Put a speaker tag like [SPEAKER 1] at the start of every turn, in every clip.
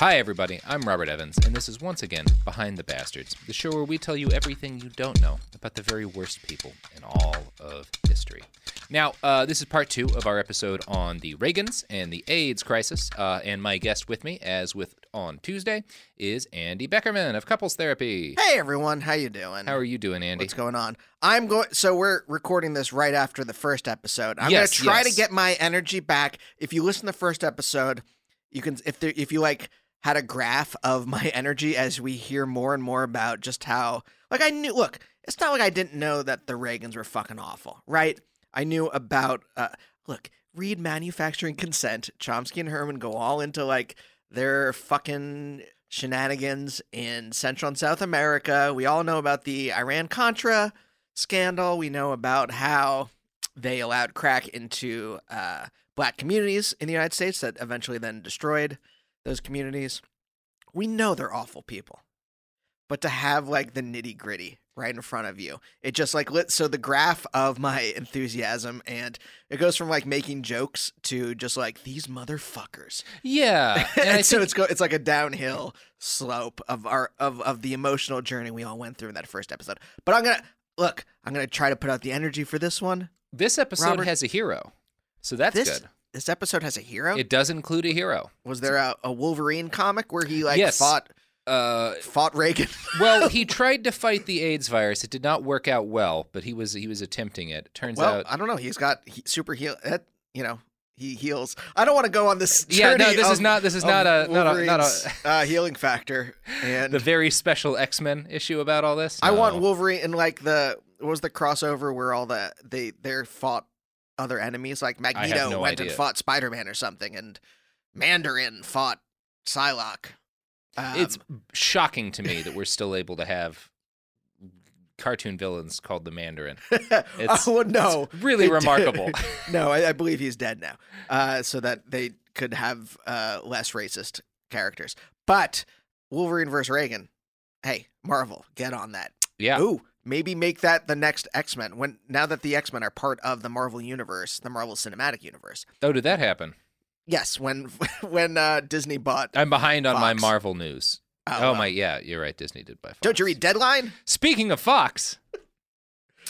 [SPEAKER 1] Hi, everybody. I'm Robert Evans, and this is once again Behind the Bastards, the show where we tell you everything you don't know about the very worst people in all of history. Now, uh, this is part two of our episode on the Reagans and the AIDS crisis, uh, and my guest with me, as with on Tuesday, is Andy Beckerman of Couples Therapy.
[SPEAKER 2] Hey everyone, how you doing?
[SPEAKER 1] How are you doing, Andy?
[SPEAKER 2] What's going on? I'm going. So we're recording this right after the first episode. I'm
[SPEAKER 1] Yes,
[SPEAKER 2] gonna try
[SPEAKER 1] yes.
[SPEAKER 2] to get my energy back. If you listen to the first episode, you can. If there, if you like had a graph of my energy as we hear more and more about just how like I knew. Look, it's not like I didn't know that the Reagans were fucking awful, right? I knew about. uh Look, read Manufacturing Consent. Chomsky and Herman go all into like their fucking shenanigans in Central and South America. We all know about the Iran Contra scandal. We know about how they allowed crack into uh, black communities in the United States that eventually then destroyed those communities. We know they're awful people. But to have like the nitty gritty right in front of you, it just like lit. So the graph of my enthusiasm and it goes from like making jokes to just like these motherfuckers.
[SPEAKER 1] Yeah, and
[SPEAKER 2] and so
[SPEAKER 1] think-
[SPEAKER 2] it's go it's like a downhill slope of our of of the emotional journey we all went through in that first episode. But I'm gonna look. I'm gonna try to put out the energy for this one.
[SPEAKER 1] this episode
[SPEAKER 2] Robert-
[SPEAKER 1] has a hero, so that's
[SPEAKER 2] this
[SPEAKER 1] good.
[SPEAKER 2] This episode has a hero.
[SPEAKER 1] It does include a hero.
[SPEAKER 2] Was there a, a Wolverine comic where he like
[SPEAKER 1] Yes.
[SPEAKER 2] fought
[SPEAKER 1] Uh,
[SPEAKER 2] fought Reagan?
[SPEAKER 1] well, he tried to fight the AIDS virus. It did not work out well, but he was he was attempting it. Turns
[SPEAKER 2] well,
[SPEAKER 1] out,
[SPEAKER 2] I don't know. He's got he, super heal. That you know he heals. I don't want to go on this.
[SPEAKER 1] Yeah, no,
[SPEAKER 2] journey
[SPEAKER 1] this is
[SPEAKER 2] of-
[SPEAKER 1] not- this is
[SPEAKER 2] of
[SPEAKER 1] not a- not a- not a-
[SPEAKER 2] Wolverine's, uh, healing factor. And
[SPEAKER 1] the very special X Men issue about all this.
[SPEAKER 2] I want
[SPEAKER 1] No.
[SPEAKER 2] Wolverine and like the what was the crossover where all the they they fought other enemies like Magneto
[SPEAKER 1] no
[SPEAKER 2] went
[SPEAKER 1] idea.
[SPEAKER 2] and fought Spider Man or something, and Mandarin fought Psylocke. Um,
[SPEAKER 1] It's shocking to me that we're still able to have cartoon villains called the Mandarin. It's,
[SPEAKER 2] oh no,
[SPEAKER 1] it's really
[SPEAKER 2] It-
[SPEAKER 1] remarkable.
[SPEAKER 2] no, I, I believe he's dead now, uh, so that they could have uh, less racist characters. But Wolverine versus Reagan, hey, Marvel, get on that.
[SPEAKER 1] Yeah.
[SPEAKER 2] Ooh, maybe make that the next X Men. When now that the X Men are part of the Marvel universe, the Marvel Cinematic Universe.
[SPEAKER 1] Oh, did that happen?
[SPEAKER 2] Yes, when when uh, Disney bought.
[SPEAKER 1] I'm behind on my Marvel news.
[SPEAKER 2] Oh,
[SPEAKER 1] Oh,
[SPEAKER 2] well.
[SPEAKER 1] my, yeah, you're right. Disney did buy Fox.
[SPEAKER 2] Don't you read Deadline?
[SPEAKER 1] Speaking of Fox,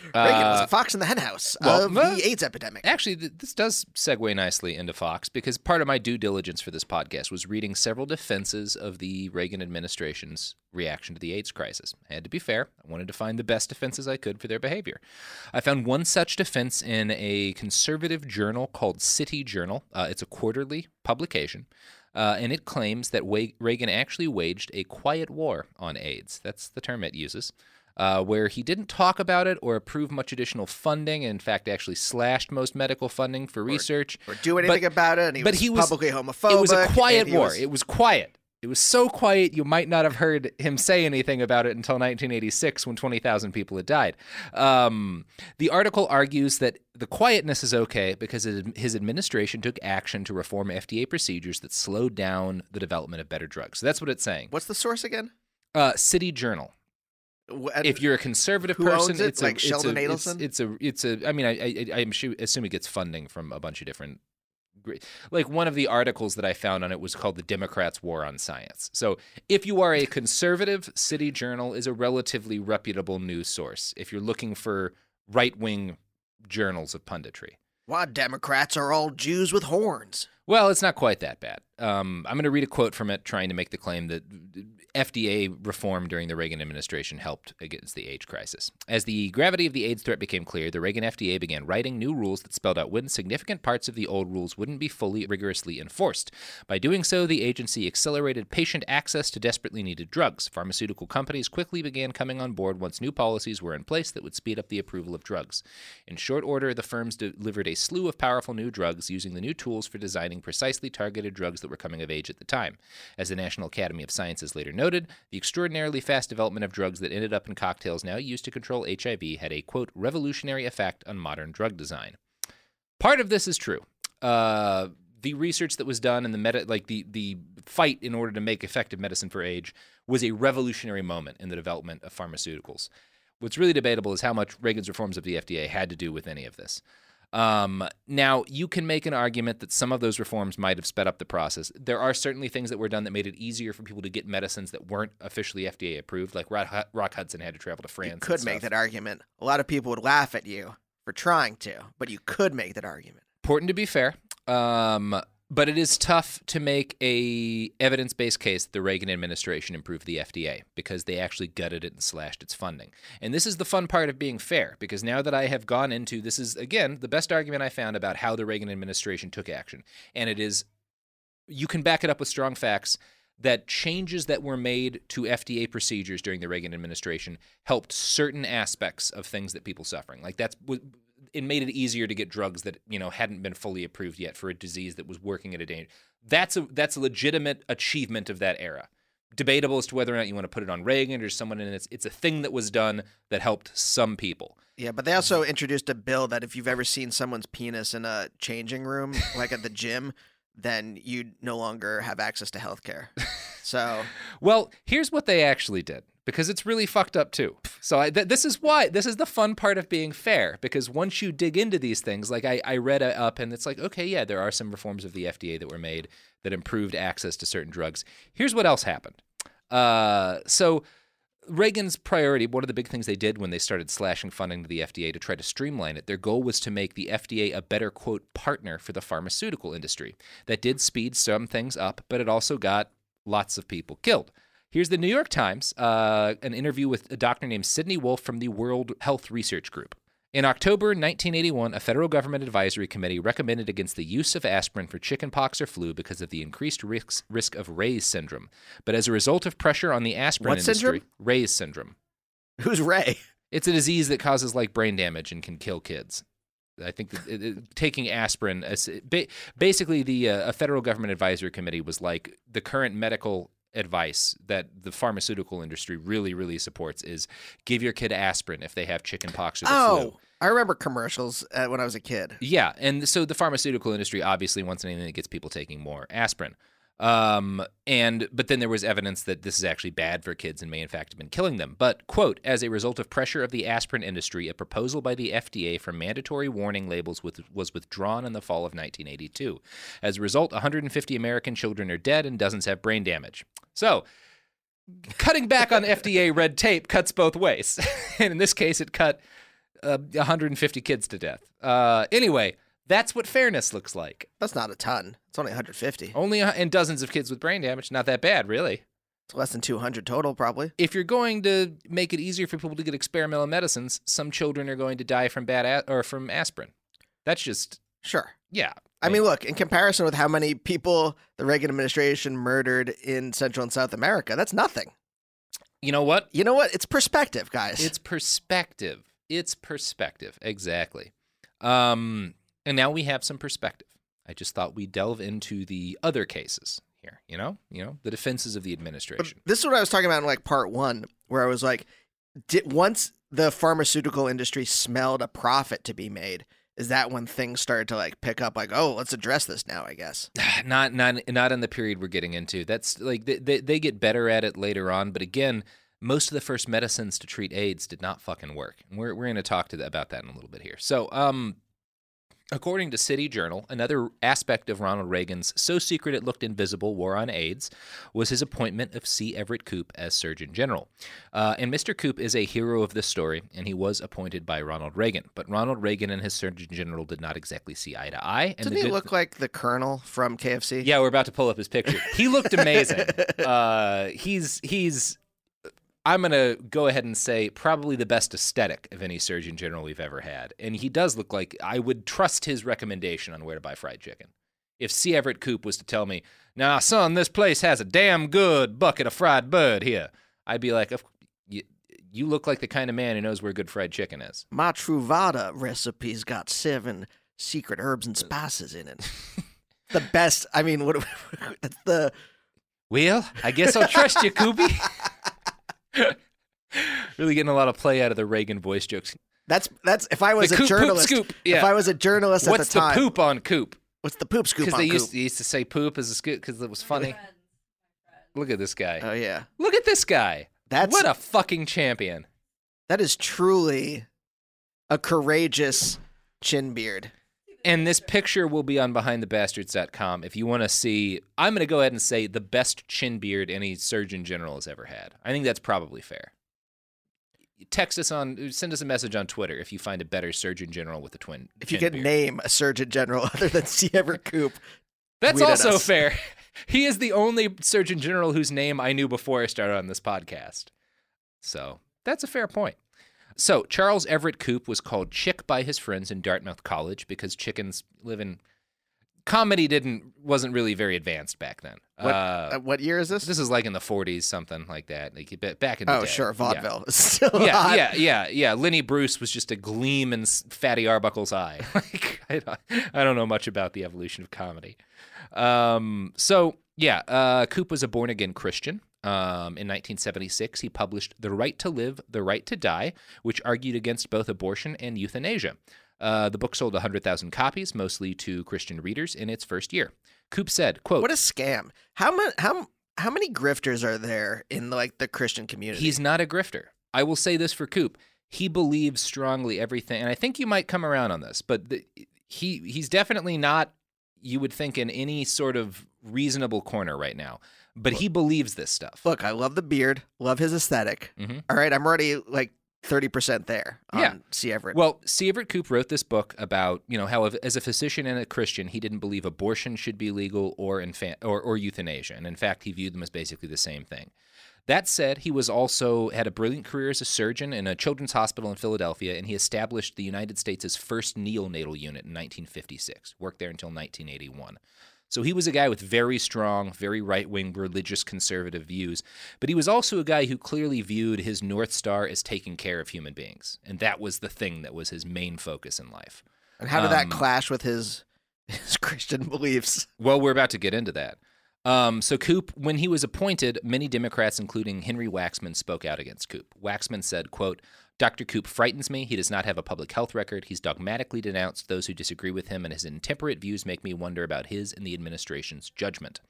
[SPEAKER 2] Reagan was
[SPEAKER 1] Uh,
[SPEAKER 2] a fox in the henhouse
[SPEAKER 1] well,
[SPEAKER 2] of the AIDS epidemic.
[SPEAKER 1] Actually, this does segue nicely into Fox because part of my due diligence for this podcast was reading several defenses of the Reagan administration's reaction to the AIDS crisis. I had to be fair. I wanted to find the best defenses I could for their behavior. I found one such defense in a conservative journal called City Journal. Uh, it's a quarterly publication. Uh, and it claims that Reagan actually waged a quiet war on AIDS. That's the term it uses uh, where he didn't talk about it or approve much additional funding. In fact, actually slashed most medical funding for research
[SPEAKER 2] or do anything about it. And he
[SPEAKER 1] but
[SPEAKER 2] was
[SPEAKER 1] he was
[SPEAKER 2] publicly homophobic.
[SPEAKER 1] It was a quiet war.
[SPEAKER 2] was-
[SPEAKER 1] It was quiet. It was so quiet you might not have heard him say anything about it until 1986 when 20,000 people had died. Um, the article argues that the quietness is okay because his administration took action to reform FDA procedures that slowed down the development of better drugs. So that's what it's saying.
[SPEAKER 2] What's the source again?
[SPEAKER 1] Uh, City Journal
[SPEAKER 2] Wh-
[SPEAKER 1] if you're a conservative person,
[SPEAKER 2] it?
[SPEAKER 1] it's a,
[SPEAKER 2] Like
[SPEAKER 1] it's
[SPEAKER 2] Sheldon
[SPEAKER 1] a,
[SPEAKER 2] Adelson?
[SPEAKER 1] it's a, it's a. I mean, I, I, I am sure, assume it gets funding from a bunch of different. Like one of the articles that I found on it was called "The Democrats' War on Science." So, if you are a conservative, City Journal is a relatively reputable news source. If you're looking for right-wing journals of punditry,
[SPEAKER 2] Why Democrats are all Jews with horns.
[SPEAKER 1] well, it's not quite that bad. Um, I'm going to read a quote from it trying to make the claim that FDA reform during the Reagan administration helped against the AIDS crisis. As the gravity of the AIDS threat became clear, the Reagan FDA began writing new rules that spelled out when significant parts of the old rules wouldn't be fully rigorously enforced. By doing so, the agency accelerated patient access to desperately needed drugs. Pharmaceutical companies quickly began coming on board once new policies were in place that would speed up the approval of drugs. In short order, the firms delivered a slew of powerful new drugs using the new tools for designing precisely targeted drugs that were coming of age at the time. As the National Academy of Sciences later noted, the extraordinarily fast development of drugs that ended up in cocktails now used to control HIV had a, quote, revolutionary effect on modern drug design. Part of this is true. Uh, the research that was done and the meta, like the the fight in order to make effective medicine for AIDS, was a revolutionary moment in the development of pharmaceuticals. What's really debatable is how much Reagan's reforms of the FDA had to do with any of this. Um, now, you can make an argument that some of those reforms might have sped up the process. There are certainly things that were done that made it easier for people to get medicines that weren't officially FDA approved, like Rock, Rock Hudson had to travel to France.
[SPEAKER 2] You could make that argument. A lot of people would laugh at you for trying to, but you could make that argument.
[SPEAKER 1] important to be fair um, but it is tough to make a evidence-based case that the reagan administration improved the fda because they actually gutted it and slashed its funding and this is the fun part of being fair because now that i have gone into this is again the best argument i found about how the reagan administration took action and it is you can back it up with strong facts that changes that were made to FDA procedures during the Reagan administration helped certain aspects of things that people suffering. Like that's it made it easier to get drugs that you know hadn't been fully approved yet for a disease that was working at a danger. That's a that's a legitimate achievement of that era. Debatable as to whether or not you want to put it on Reagan or someone, and it's it's a thing that was done that helped some people.
[SPEAKER 2] Yeah, but they also introduced a bill that if you've ever seen someone's penis in a changing room, like at the gym, then you no longer have access to health care. So,
[SPEAKER 1] Well, here's what they actually did because it's really fucked up too. So I, th- this is why this is the fun part of being fair because once you dig into these things, like I, I read up and it's like, okay, yeah, there are some reforms of the FDA that were made that improved access to certain drugs. Here's what else happened. Uh, so Reagan's priority, one of the big things they did when they started slashing funding to the FDA to try to streamline it, their goal was to make the FDA a better, quote, partner for the pharmaceutical industry. That did speed some things up, but it also got lots of people killed. Here's the New York Times, uh, an interview with a doctor named Sidney Wolfe from the World Health Research Group. In October 1981, a federal government advisory committee recommended against the use of aspirin for chickenpox or flu because of the increased risks, risk of Reye's syndrome. But as a result of pressure on the aspirin
[SPEAKER 2] What
[SPEAKER 1] industry,
[SPEAKER 2] syndrome?
[SPEAKER 1] Reye's syndrome.
[SPEAKER 2] who's Ray?
[SPEAKER 1] It's a disease that causes like brain damage and can kill kids. I think it, it- taking aspirin, as- basically, the uh, a federal government advisory committee was like the current medical advice that the pharmaceutical industry really, really supports is give your kid aspirin if they have chickenpox or the
[SPEAKER 2] Oh,
[SPEAKER 1] flu.
[SPEAKER 2] I remember commercials uh, when I was a kid.
[SPEAKER 1] Yeah, and so the pharmaceutical industry obviously wants anything that gets people taking more aspirin. Um, and but then there was evidence that this is actually bad for kids and may in fact have been killing them. But quote, as a result of pressure of the aspirin industry, a proposal by the FDA for mandatory warning labels with, was withdrawn in the fall of 1982. As a result, 150 American children are dead and dozens have brain damage. So cutting back on FDA red tape cuts both ways. and in this case, it cut uh, 150 kids to death. Uh, anyway, that's what fairness looks like.
[SPEAKER 2] That's not a ton. It's only 150.
[SPEAKER 1] Only a- and dozens of kids with brain damage. Not that bad, really.
[SPEAKER 2] It's less than 200 total, probably.
[SPEAKER 1] If you're going to make it easier for people to get experimental medicines, some children are going to die from bad a- or from aspirin. That's just
[SPEAKER 2] Sure.
[SPEAKER 1] yeah.
[SPEAKER 2] I mean, look, in comparison with how many people the Reagan administration murdered in Central and South America, that's nothing.
[SPEAKER 1] you know what?
[SPEAKER 2] You know what? It's perspective, guys.
[SPEAKER 1] It's perspective. It's perspective. Exactly. Um, and now we have some perspective. I just thought we'd delve into the other cases here. You know, you know, the defenses of the
[SPEAKER 2] But
[SPEAKER 1] administration.
[SPEAKER 2] this is what I was talking about in like part one, where I was like, did, once the pharmaceutical industry smelled a profit to be made, is that when things started to like pick up? Like, oh, let's address this now. I guess.
[SPEAKER 1] not not not in the period we're getting into. That's like they, they they get better at it later on, but again, most of the first medicines to treat AIDS did not fucking work. And we're we're going to talk to the, about that in a little bit here. So, um According to City Journal, another aspect of Ronald Reagan's so secret it looked invisible war on AIDS was his appointment of C. Everett Koop as Surgeon General. Uh, and Mr. Koop is a hero of this story, and he was appointed by Ronald Reagan. But Ronald Reagan and his Surgeon General did not exactly see eye to eye. And
[SPEAKER 2] Didn't he
[SPEAKER 1] good-
[SPEAKER 2] look like the Colonel from KFC?
[SPEAKER 1] yeah, we're about to pull up his picture. He looked amazing. uh, he's he's. I'm gonna go ahead and say probably the best aesthetic of any Surgeon General we've ever had, and he does look like I would trust his recommendation on where to buy fried chicken. If C. Everett Koop was to tell me, "Now, son, this place has a damn good bucket of fried bird here," I'd be like, "Of- "You, you look like the kind of man who knows where good fried chicken is."
[SPEAKER 2] My Truvada recipe's got seven secret herbs and spices in it. the best. I mean, what? That's the.
[SPEAKER 1] Well, I guess I'll trust you, Koopy. really getting a lot of play out of the Reagan voice jokes.
[SPEAKER 2] That's that's. If I was
[SPEAKER 1] The
[SPEAKER 2] a
[SPEAKER 1] coop, poop,
[SPEAKER 2] journalist,
[SPEAKER 1] scoop, yeah.
[SPEAKER 2] if I was a journalist at
[SPEAKER 1] What's
[SPEAKER 2] the
[SPEAKER 1] the,
[SPEAKER 2] time,
[SPEAKER 1] poop on coop?
[SPEAKER 2] what's the poop scoop
[SPEAKER 1] Because
[SPEAKER 2] on
[SPEAKER 1] they
[SPEAKER 2] coop?
[SPEAKER 1] used, they used to say poop as a scoop because it was funny. Look at this guy.
[SPEAKER 2] oh yeah,
[SPEAKER 1] Look at this guy.
[SPEAKER 2] That's-
[SPEAKER 1] what a fucking champion.
[SPEAKER 2] that is truly a courageous chin beard.
[SPEAKER 1] And this picture will be on behindthebastards.com if you want to see. I'm going to go ahead and say the best chin beard any Surgeon General has ever had. I think that's probably fair. Text us on, send us a message on Twitter if you find a better Surgeon General with a twin.
[SPEAKER 2] If you can
[SPEAKER 1] beard.
[SPEAKER 2] name a surgeon general other than C. Everett Koop,
[SPEAKER 1] That's also
[SPEAKER 2] us.
[SPEAKER 1] fair. He is the only Surgeon General whose name I knew before I started on this podcast. So that's a fair point. So Charles Everett Koop was called Chick by his friends in Dartmouth College because chickens live in. Comedy didn't wasn't really very advanced back then.
[SPEAKER 2] what,
[SPEAKER 1] Uh,
[SPEAKER 2] uh, what year is this?
[SPEAKER 1] this is like in the 40s, something like that. Like ba- back in the
[SPEAKER 2] oh
[SPEAKER 1] day.
[SPEAKER 2] sure,
[SPEAKER 1] Yeah.
[SPEAKER 2] vaudeville. is Still
[SPEAKER 1] Yeah,
[SPEAKER 2] hot.
[SPEAKER 1] yeah, yeah, yeah. Lenny Bruce was just a gleam in Fatty Arbuckle's eye. like, I don't, I don't know much about the evolution of comedy. Um, so yeah, uh, Koop was a born again Christian. Um, in 1976, he published "The Right to Live, the Right to Die," which argued against both abortion and euthanasia. Uh, the book sold 100,000 copies, mostly to Christian readers, in its first year. Koop said, "quote
[SPEAKER 2] What a scam! How many how how many grifters are there in like the Christian community?
[SPEAKER 1] He's not a grifter. I will say this for Koop. He believes strongly everything, and I think you might come around on this, but the, he he's definitely not. You would think in any sort of reasonable corner right now, but he believes this stuff.
[SPEAKER 2] Look, I love the beard, love his aesthetic.
[SPEAKER 1] Mhm.
[SPEAKER 2] All right, I'm already like thirty percent there. On
[SPEAKER 1] Yeah.
[SPEAKER 2] C. Everett.
[SPEAKER 1] Well, C. Everett Koop wrote this book about you know how as a physician and a Christian he didn't believe abortion should be legal or infan- or, or euthanasia, and in fact he viewed them as basically the same thing. That said, he was also had a brilliant career as a surgeon in a children's hospital in Philadelphia, and he established the United States' first neonatal unit in 1956. Worked there until 1981. So he was a guy with very strong, very right wing, religious, conservative views, but he was also a guy who clearly viewed his North Star as taking care of human beings. And that was the thing that was his main focus in life.
[SPEAKER 2] and how did that
[SPEAKER 1] um,
[SPEAKER 2] clash with his his Christian beliefs?
[SPEAKER 1] Well, we're about to get into that. Um, so Koop, when he was appointed, many Democrats, including Henry Waxman, spoke out against Koop. Waxman said, quote, Dr. Koop frightens me. He does not have a public health record. He's dogmatically denounced those who disagree with him, and his intemperate views make me wonder about his and the administration's judgment.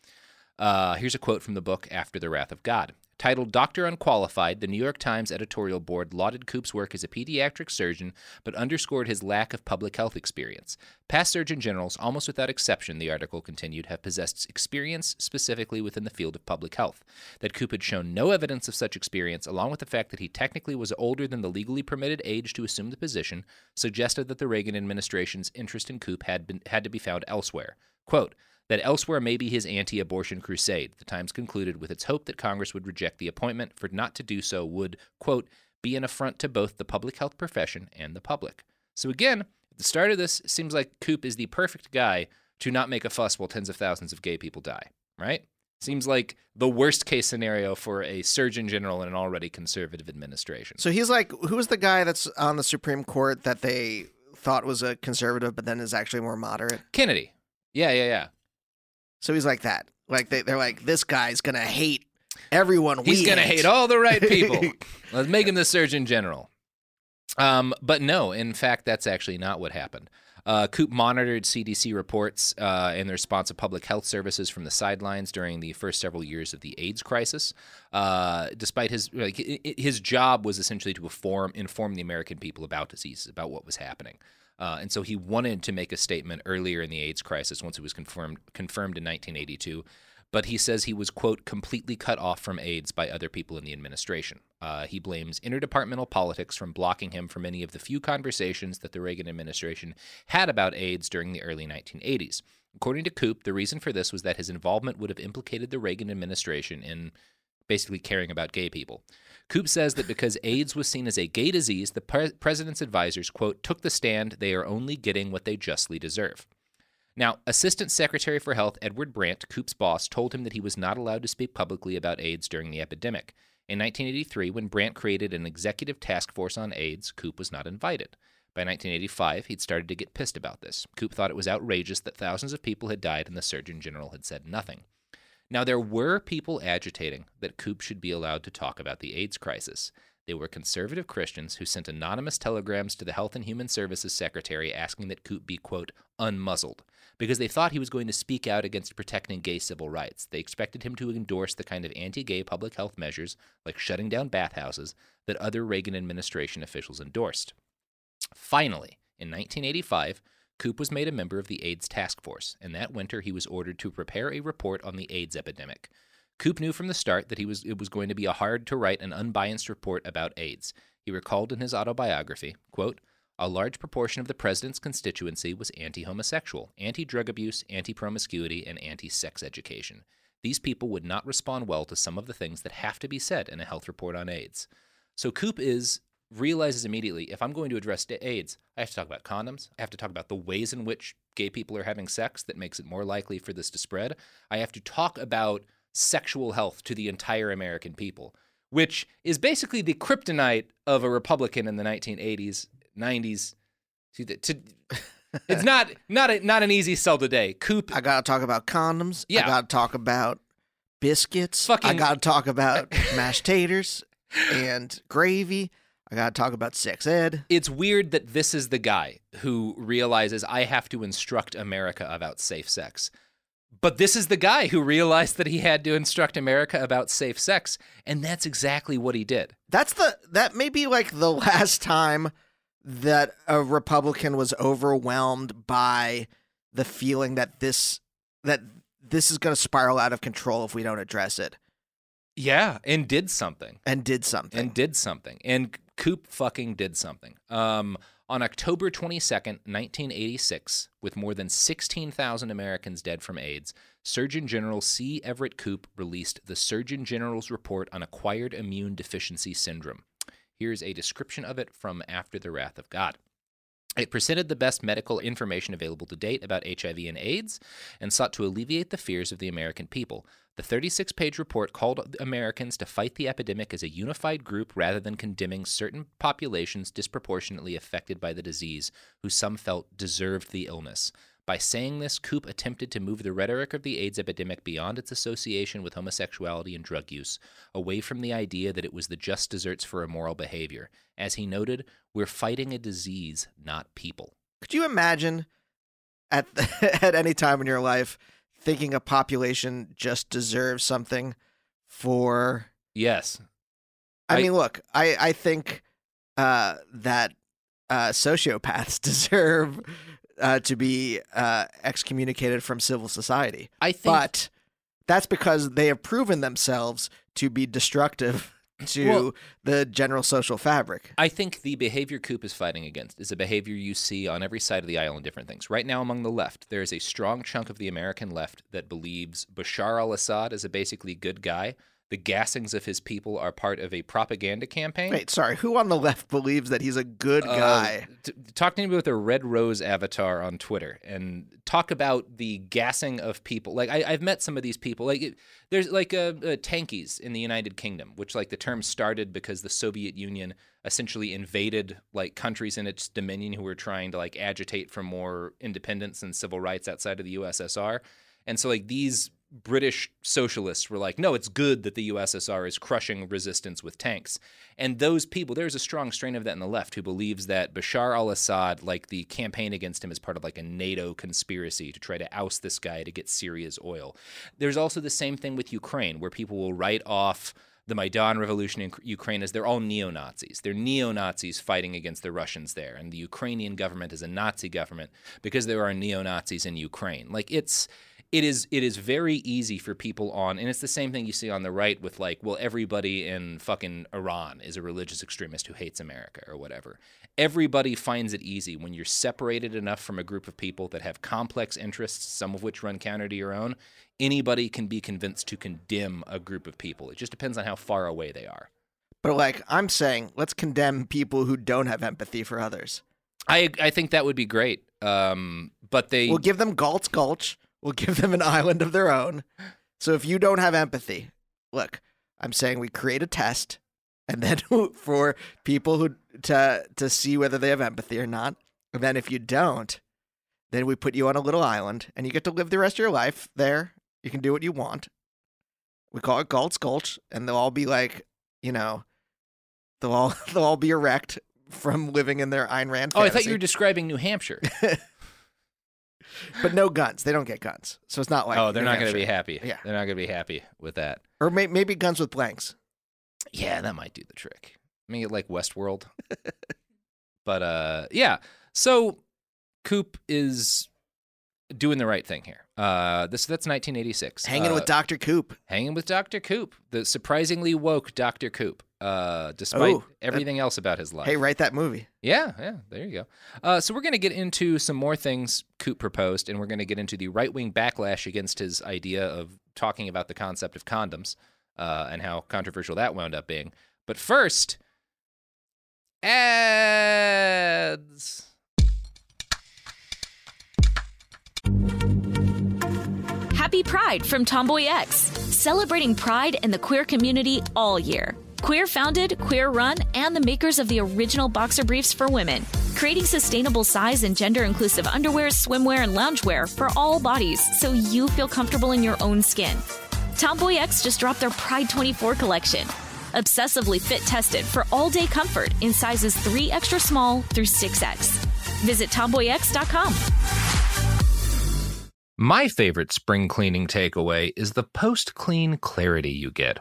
[SPEAKER 1] Uh, here's a quote from the book After the Wrath of God. Titled Doctor Unqualified, the New York Times editorial board lauded Koop's work as a pediatric surgeon, but underscored his lack of public health experience. Past surgeon generals, almost without exception, the article continued, have possessed experience specifically within the field of public health. That Koop had shown no evidence of such experience, along with the fact that he technically was older than the legally permitted age to assume the position, suggested that the Reagan administration's interest in Koop had, been, had to be found elsewhere. Quote, that elsewhere may be his anti abortion crusade, the Times concluded with its hope that Congress would reject the appointment, for not to do so would, quote, be an affront to both the public health profession and the public. So again, at the start of this, it seems like Koop is the perfect guy to not make a fuss while tens of thousands of gay people die, right? Seems like the worst case scenario for a surgeon general in an already conservative administration.
[SPEAKER 2] So he's like, who's the guy that's on the Supreme Court that they thought was a conservative, but then is actually more moderate?
[SPEAKER 1] Kennedy. Yeah, yeah, yeah.
[SPEAKER 2] So he's like that. Like they, they're like, this guy's gonna hate everyone.
[SPEAKER 1] He's to
[SPEAKER 2] hate
[SPEAKER 1] hate all the right people. Let's make him the Surgeon General. Um, but no, in fact, that's actually not what happened. Uh, Koop monitored CDC reports uh, in the response of public health services from the sidelines during the first several years of the AIDS crisis. Uh, despite his like, his job was essentially to inform inform the American people about diseases, about what was happening. Uh, and so he wanted to make a statement earlier in the AIDS crisis once it was confirmed confirmed in 1982 but he says he was, quote, completely cut off from AIDS by other people in the administration. Uh, he blames interdepartmental politics from blocking him from any of the few conversations that the Reagan administration had about AIDS during the early 1980s. According to Koop, the reason for this was that his involvement would have implicated the Reagan administration in basically caring about gay people. Koop says that because AIDS was seen as a gay disease, the pre- president's advisors, quote, took the stand they are only getting what they justly deserve. Now, Assistant Secretary for Health Edward Brandt, Koop's boss, told him that he was not allowed to speak publicly about AIDS during the epidemic. In 1983, when Brandt created an executive task force on AIDS, Koop was not invited. By 1985, he'd started to get pissed about this. Koop thought it was outrageous that thousands of people had died and the Surgeon General had said nothing. Now, there were people agitating that Koop should be allowed to talk about the AIDS crisis. They were conservative Christians who sent anonymous telegrams to the Health and Human Services Secretary asking that Koop be, quote, unmuzzled, because they thought he was going to speak out against protecting gay civil rights. They expected him to endorse the kind of anti gay public health measures, like shutting down bathhouses, that other Reagan administration officials endorsed. Finally, in 1985, Koop was made a member of the AIDS task force, and that winter he was ordered to prepare a report on the AIDS epidemic. Koop knew from the start that he was it was going to be a hard to write an unbiased report about AIDS. He recalled in his autobiography, quote, a large proportion of the president's constituency was anti-homosexual, anti-drug abuse, anti-promiscuity, and anti-sex education. These people would not respond well to some of the things that have to be said in a health report on AIDS. So Koop is realizes immediately if I'm going to address AIDS, I have to talk about condoms. I have to talk about the ways in which gay people are having sex that makes it more likely for this to spread. I have to talk about sexual health to the entire American people, which is basically the kryptonite of a Republican in the 1980s, 90s. To, to, it's not not a, not an easy sell today. Koop,
[SPEAKER 2] I gotta talk about condoms.
[SPEAKER 1] Yeah.
[SPEAKER 2] I gotta talk about biscuits. I gotta talk about mashed taters and gravy. I gotta talk about sex ed.
[SPEAKER 1] it's weird that this is the guy who realizes I have to instruct America about safe sex. But this is the guy who realized that he had to instruct America about safe sex, and that's exactly what he did.
[SPEAKER 2] That's the that may be like the last time that a Republican was overwhelmed by the feeling that this that this is going to spiral out of control if we don't address it
[SPEAKER 1] Yeah, and did something.
[SPEAKER 2] and did something.
[SPEAKER 1] and did something. And Koop fucking did something. Um, on October 22nd, 1986, with more than 16,000 Americans dead from AIDS, Surgeon General C. Everett Koop released the Surgeon General's Report on Acquired Immune Deficiency Syndrome. Here's a description of it from After the Wrath of God. It presented the best medical information available to date about HIV and AIDS and sought to alleviate the fears of the American people. The 36 page report called Americans to fight the epidemic as a unified group rather than condemning certain populations disproportionately affected by the disease, who some felt deserved the illness. By saying this, Koop attempted to move the rhetoric of the AIDS epidemic beyond its association with homosexuality and drug use, away from the idea that it was the just desserts for immoral behavior. As he noted, we're fighting a disease, not people.
[SPEAKER 2] Could you imagine at at any time in your life thinking a population just deserves something for
[SPEAKER 1] Yes.
[SPEAKER 2] I,
[SPEAKER 1] I-
[SPEAKER 2] mean, look, I I think uh, that uh, sociopaths deserve uh, to be uh, excommunicated from civil society,
[SPEAKER 1] I think
[SPEAKER 2] but that's because they have proven themselves to be destructive to
[SPEAKER 1] Well-
[SPEAKER 2] the general social fabric.
[SPEAKER 1] I think the behavior Koop is fighting against is a behavior you see on every side of the aisle in different things. Right now, among the left, there is a strong chunk of the American left that believes Bashar al Assad is a basically good guy. The gassings of his people are part of a propaganda campaign.
[SPEAKER 2] Wait, sorry, who on the left believes that he's a good
[SPEAKER 1] Uh,
[SPEAKER 2] guy?
[SPEAKER 1] t- talk to me with a red rose avatar on Twitter and talk about the gassing of people. Like I, I've met some of these people. Like it, there's like uh, uh, tankies in the United Kingdom, which like the term started because the Soviet Union essentially invaded like countries in its dominion who were trying to like agitate for more independence and civil rights outside of the USSR. And so like these British socialists were like, no, it's good that the USSR is crushing resistance with tanks. And those people, there's a strong strain of that in the left who believes that Bashar al Assad, like the campaign against him, is part of like a NATO conspiracy to try to oust this guy to get Syria's oil. There's also the same thing with Ukraine, where people will write off the Maidan revolution in Ukraine as they're all neo Nazis. They're neo Nazis fighting against the Russians there. And the Ukrainian government is a Nazi government because there are neo Nazis in Ukraine. Like it's it is it is very easy for people on and it's the same thing you see on the right with like well everybody in fucking Iran is a religious extremist who hates America or whatever. Everybody finds it easy when you're separated enough from a group of people that have complex interests, some of which run counter to your own. Anybody can be convinced to condemn a group of people. It just depends on how far away they are.
[SPEAKER 2] But like I'm saying, let's condemn people who don't have empathy for others.
[SPEAKER 1] I I think that would be great. Um, but they
[SPEAKER 2] We'll give them Galt's Gulch. We'll give them an island of their own. So if you don't have empathy, look, I'm saying we create a test, and then for people who to to see whether they have empathy or not. And then if you don't, then we put you on a little island, and you get to live the rest of your life there. You can do what you want. We call it Galt's Gulch, and they'll all be like, you know, they'll all they'll all be erect from living in their Ayn Rand.
[SPEAKER 1] Oh, I thought you were describing New Hampshire.
[SPEAKER 2] but no guns. They don't get guns, so it's not like
[SPEAKER 1] oh, they're
[SPEAKER 2] New
[SPEAKER 1] not going to be happy.
[SPEAKER 2] Yeah.
[SPEAKER 1] They're not going to be happy with that.
[SPEAKER 2] or may- maybe guns with blanks.
[SPEAKER 1] Yeah, that might do the trick. Make it like Westworld. but uh yeah. So Koop is doing the right thing here. Uh this that's 1986.
[SPEAKER 2] Hanging
[SPEAKER 1] Uh,
[SPEAKER 2] with Doctor Koop.
[SPEAKER 1] hanging with Dr. Koop, the surprisingly woke Dr. Koop. Uh despite
[SPEAKER 2] Oh, that-
[SPEAKER 1] everything else about his life.
[SPEAKER 2] Hey, write that movie.
[SPEAKER 1] Yeah, yeah, there you go. Uh, so we're going to get into some more things Koop proposed, and we're going to get into the right wing backlash against his idea of talking about the concept of condoms uh, and how controversial that wound up being. But first, ads.
[SPEAKER 3] Happy Pride from Tomboy X, celebrating pride and the queer community all year. Queer founded, queer run, and the makers of the original boxer briefs for women, creating sustainable size and gender inclusive underwear, swimwear, and loungewear for all bodies so you feel comfortable in your own skin. Tomboy X just dropped their Pride 24 collection. Obsessively fit tested for all day comfort in sizes 3 extra small through 6X. Visit tomboyx.com.
[SPEAKER 1] My favorite spring cleaning takeaway is the post clean clarity you get.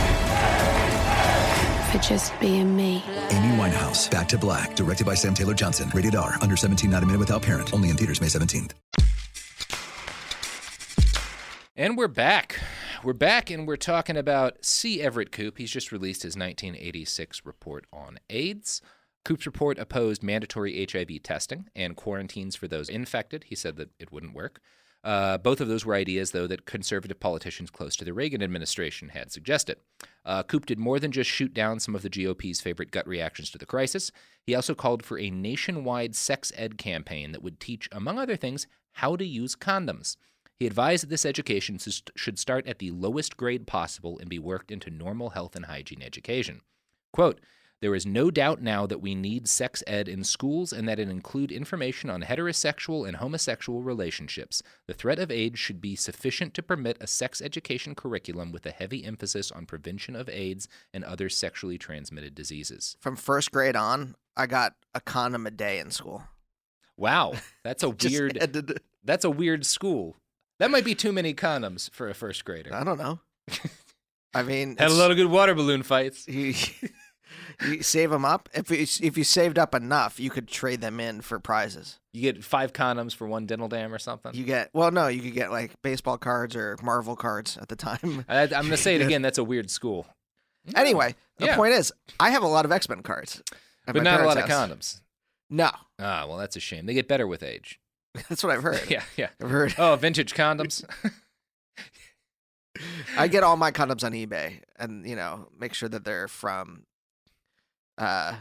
[SPEAKER 4] for just being me.
[SPEAKER 5] Amy Winehouse, Back to Black, directed by Sam Taylor Johnson. Rated R, under 17, not a minute without parent. Only in theaters May 17th.
[SPEAKER 1] And we're back. We're back and we're talking about C. Everett Koop. He's just released his 1986 report on AIDS. Koop's report opposed mandatory HIV testing and quarantines for those infected. He said that it wouldn't work. Uh, both of those were ideas, though, that conservative politicians close to the Reagan administration had suggested. Uh, Koop did more than just shoot down some of the GOP's favorite gut reactions to the crisis. He also called for a nationwide sex ed campaign that would teach, among other things, how to use condoms. He advised that this education should start at the lowest grade possible and be worked into normal health and hygiene education. Quote, there is no doubt now that we need sex ed in schools and that it include information on heterosexual and homosexual relationships. The threat of AIDS should be sufficient to permit a sex education curriculum with a heavy emphasis on prevention of AIDS and other sexually transmitted diseases.
[SPEAKER 2] From first grade on, I got a condom a day in school.
[SPEAKER 1] Wow, that's a weird
[SPEAKER 2] had to-
[SPEAKER 1] that's a weird school. That might be too many condoms for a first grader.
[SPEAKER 2] I don't know. I mean,
[SPEAKER 1] Had a lot of good water balloon fights.
[SPEAKER 2] you, save them up. If you, if you saved up enough, you could trade them in for prizes.
[SPEAKER 1] You get five condoms for one dental dam or something.
[SPEAKER 2] You get well, no, you could get like baseball cards or Marvel cards at the time.
[SPEAKER 1] I, I'm going to say it again. That's a weird school,
[SPEAKER 2] Anyway, the
[SPEAKER 1] Yeah.
[SPEAKER 2] point is, I have a lot of X Men cards,
[SPEAKER 1] but not a lot
[SPEAKER 2] parents'
[SPEAKER 1] of condoms.
[SPEAKER 2] No,
[SPEAKER 1] Ah, well, that's a shame. They get better with age.
[SPEAKER 2] that's what I've heard.
[SPEAKER 1] Yeah, yeah.
[SPEAKER 2] I've heard.
[SPEAKER 1] Oh, vintage condoms.
[SPEAKER 2] I get all my condoms on eBay, and you know, make sure that they're from. Uh,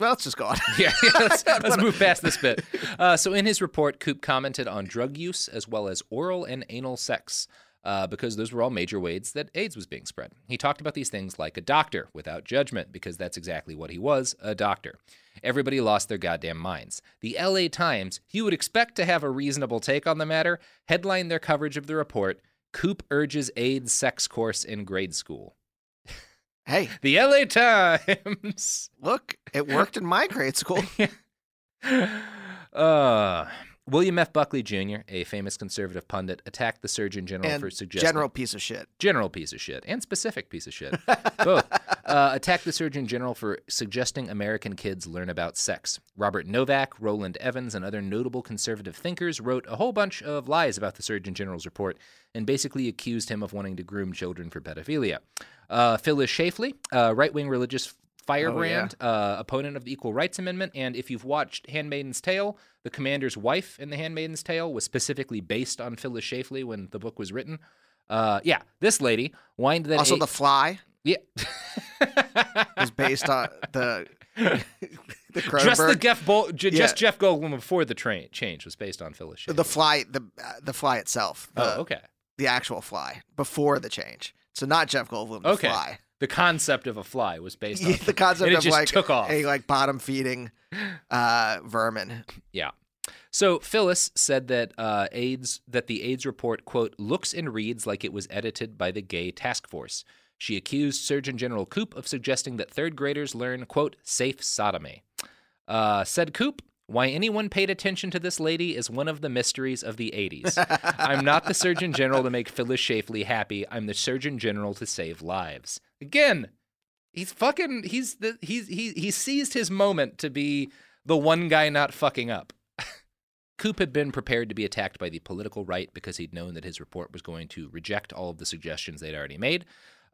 [SPEAKER 2] well, let's just go on.
[SPEAKER 1] yeah, yeah, let's, let's move past this bit. Uh, so, in his report, Koop commented on drug use as well as oral and anal sex. Uh, because those were all major ways that AIDS was being spread. He talked about these things like a doctor without judgment, because that's exactly what he was a doctor. Everybody lost their goddamn minds. The LA Times, you would expect to have a reasonable take on the matter, headlined their coverage of the report Koop urges AIDS sex course in grade school.
[SPEAKER 2] Hey,
[SPEAKER 1] The LA Times.
[SPEAKER 2] look, it worked in my grade school.
[SPEAKER 1] uh, William F. Buckley Jr., a famous conservative pundit, attacked the Surgeon General
[SPEAKER 2] and
[SPEAKER 1] for suggesting
[SPEAKER 2] general piece of shit.
[SPEAKER 1] general piece of shit and specific piece of shit. Both uh, attacked the Surgeon General for suggesting American kids learn about sex. Robert Novak, Rowland Evans, and other notable conservative thinkers wrote a whole bunch of lies about the Surgeon General's report and basically accused him of wanting to groom children for pedophilia. Uh, Phyllis Schlafly, a right-wing religious firebrand, uh, opponent of the Equal Rights Amendment, and if you've watched *Handmaid's Tale*, the commander's wife in *The Handmaid's Tale* was specifically based on Phyllis Schlafly when the book was written. Uh, yeah, this lady whined that
[SPEAKER 2] Also,
[SPEAKER 1] a-
[SPEAKER 2] The Fly
[SPEAKER 1] yeah,
[SPEAKER 2] was based on the the
[SPEAKER 1] just the Jeff Bol- j-
[SPEAKER 2] Yeah.
[SPEAKER 1] just Jeff Goldblum before the train change was based on Phyllis Schlafly.
[SPEAKER 2] the fly the uh, the fly itself. The,
[SPEAKER 1] oh, okay,
[SPEAKER 2] The actual fly before the change. So not Jeff Goldblum. The
[SPEAKER 1] okay.
[SPEAKER 2] fly.
[SPEAKER 1] The concept of a fly was based on
[SPEAKER 2] the concept
[SPEAKER 1] and it
[SPEAKER 2] of
[SPEAKER 1] just
[SPEAKER 2] like
[SPEAKER 1] took off.
[SPEAKER 2] a like bottom feeding uh, vermin.
[SPEAKER 1] Yeah. So Phyllis said that uh, AIDS that the AIDS report quote looks and reads like it was edited by the Gay Task Force. She accused Surgeon General Koop of suggesting that third graders learn quote safe sodomy. Uh, said Koop, why anyone paid attention to this lady is one of the mysteries of the 80s. I'm not the Surgeon General to make Phyllis Schlafly happy. I'm the Surgeon General to save lives. Again, he's fucking he's the he's he he seized his moment to be the one guy not fucking up. Koop had been prepared to be attacked by the political right because he'd known that his report was going to reject all of the suggestions they'd already made.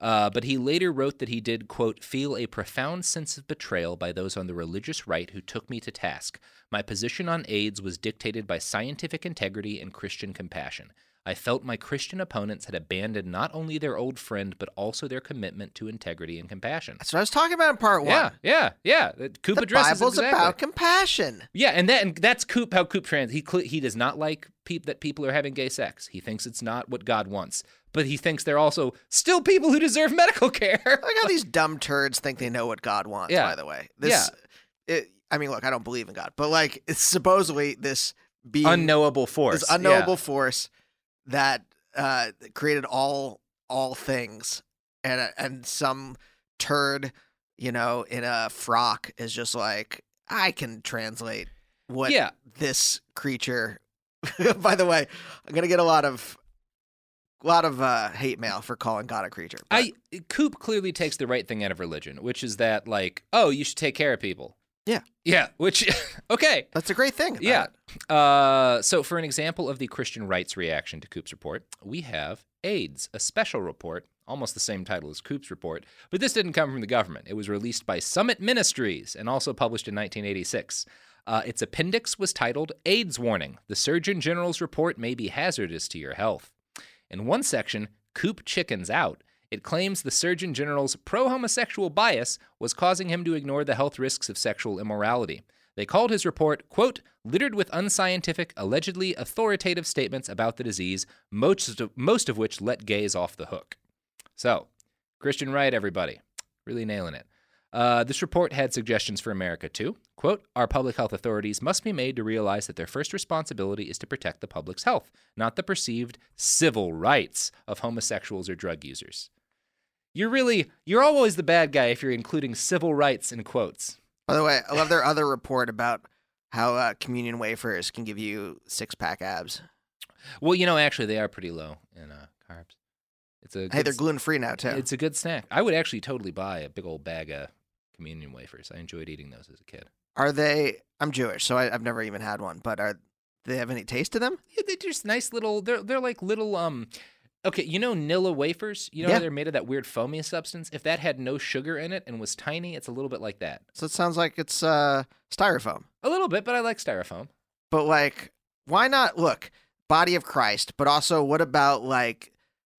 [SPEAKER 1] Uh, but he later wrote that he did, quote, feel a profound sense of betrayal by those on the religious right who took me to task. My position on AIDS was dictated by scientific integrity and Christian compassion. I felt my Christian opponents had abandoned not only their old friend, but also their commitment to integrity and compassion.
[SPEAKER 2] That's what I was talking about in part one.
[SPEAKER 1] Yeah, yeah, uh, yeah. Koop
[SPEAKER 2] the
[SPEAKER 1] addresses
[SPEAKER 2] Bible's
[SPEAKER 1] exactly.
[SPEAKER 2] about compassion.
[SPEAKER 1] Yeah, and that and that's Koop how Koop trans he he does not like peop- that people are having gay sex. He thinks it's not what God wants, but he thinks they're also still people who deserve medical care.
[SPEAKER 2] Look how these dumb turds think they know what God wants.
[SPEAKER 1] Yeah.
[SPEAKER 2] By the way, this. It, I mean, look, I don't believe in God, but like, it's supposedly this being
[SPEAKER 1] Unknowable force.
[SPEAKER 2] this unknowable force that uh, created all all things, and uh, and some turd, you know, in a frock is just like I can translate what
[SPEAKER 1] Yeah.
[SPEAKER 2] this creature. By the way, I'm gonna get a lot of a lot of uh, hate mail for calling God a creature. but-
[SPEAKER 1] I Koop clearly takes the right thing out of religion, which is that like, oh, you should take care of people.
[SPEAKER 2] Yeah.
[SPEAKER 1] Yeah, which okay.
[SPEAKER 2] that's a great thing. about
[SPEAKER 1] Yeah. Uh, so, for an example of the Christian rights reaction to Koop's report, we have AIDS, a special report, almost the same title as Koop's report, but this didn't come from the government. It was released by Summit Ministries and also published in 1986. Uh, its appendix was titled AIDS Warning The Surgeon General's report may be hazardous to your health. In one section, Koop chickens out. It claims the Surgeon General's pro homosexual bias was causing him to ignore the health risks of sexual immorality. They called his report, quote, littered with unscientific, allegedly authoritative statements about the disease, most of, most of which let gays off the hook. So, Christian right, everybody. Really nailing it. Uh, this report had suggestions for America, too. Quote, Our public health authorities must be made to realize that their first responsibility is to protect the public's health, not the perceived civil rights of homosexuals or drug users. You're really, you're always the bad guy if you're including civil rights in quotes.
[SPEAKER 2] By the way, I love their other report about how uh, communion wafers can give you six pack abs.
[SPEAKER 1] Well, you know, actually, they are pretty low in uh, carbs. It's a
[SPEAKER 2] Hey, they're gluten free now too.
[SPEAKER 1] It's a good snack. I would actually totally buy a big old bag of communion wafers. I enjoyed eating those as a kid.
[SPEAKER 2] Are they? I'm Jewish, so I, I've never even had one. But are do they have any taste to them?
[SPEAKER 1] Yeah, they're just nice little. They're they're like little um. Okay, you know Nilla wafers. You know
[SPEAKER 2] Yeah.
[SPEAKER 1] they're made of that weird foamy substance. If that had no sugar in it and was tiny, it's a little bit like that.
[SPEAKER 2] So it sounds like it's uh, styrofoam.
[SPEAKER 1] A little bit, but I like styrofoam.
[SPEAKER 2] But like, why not? Look, body of Christ. But also, what about like,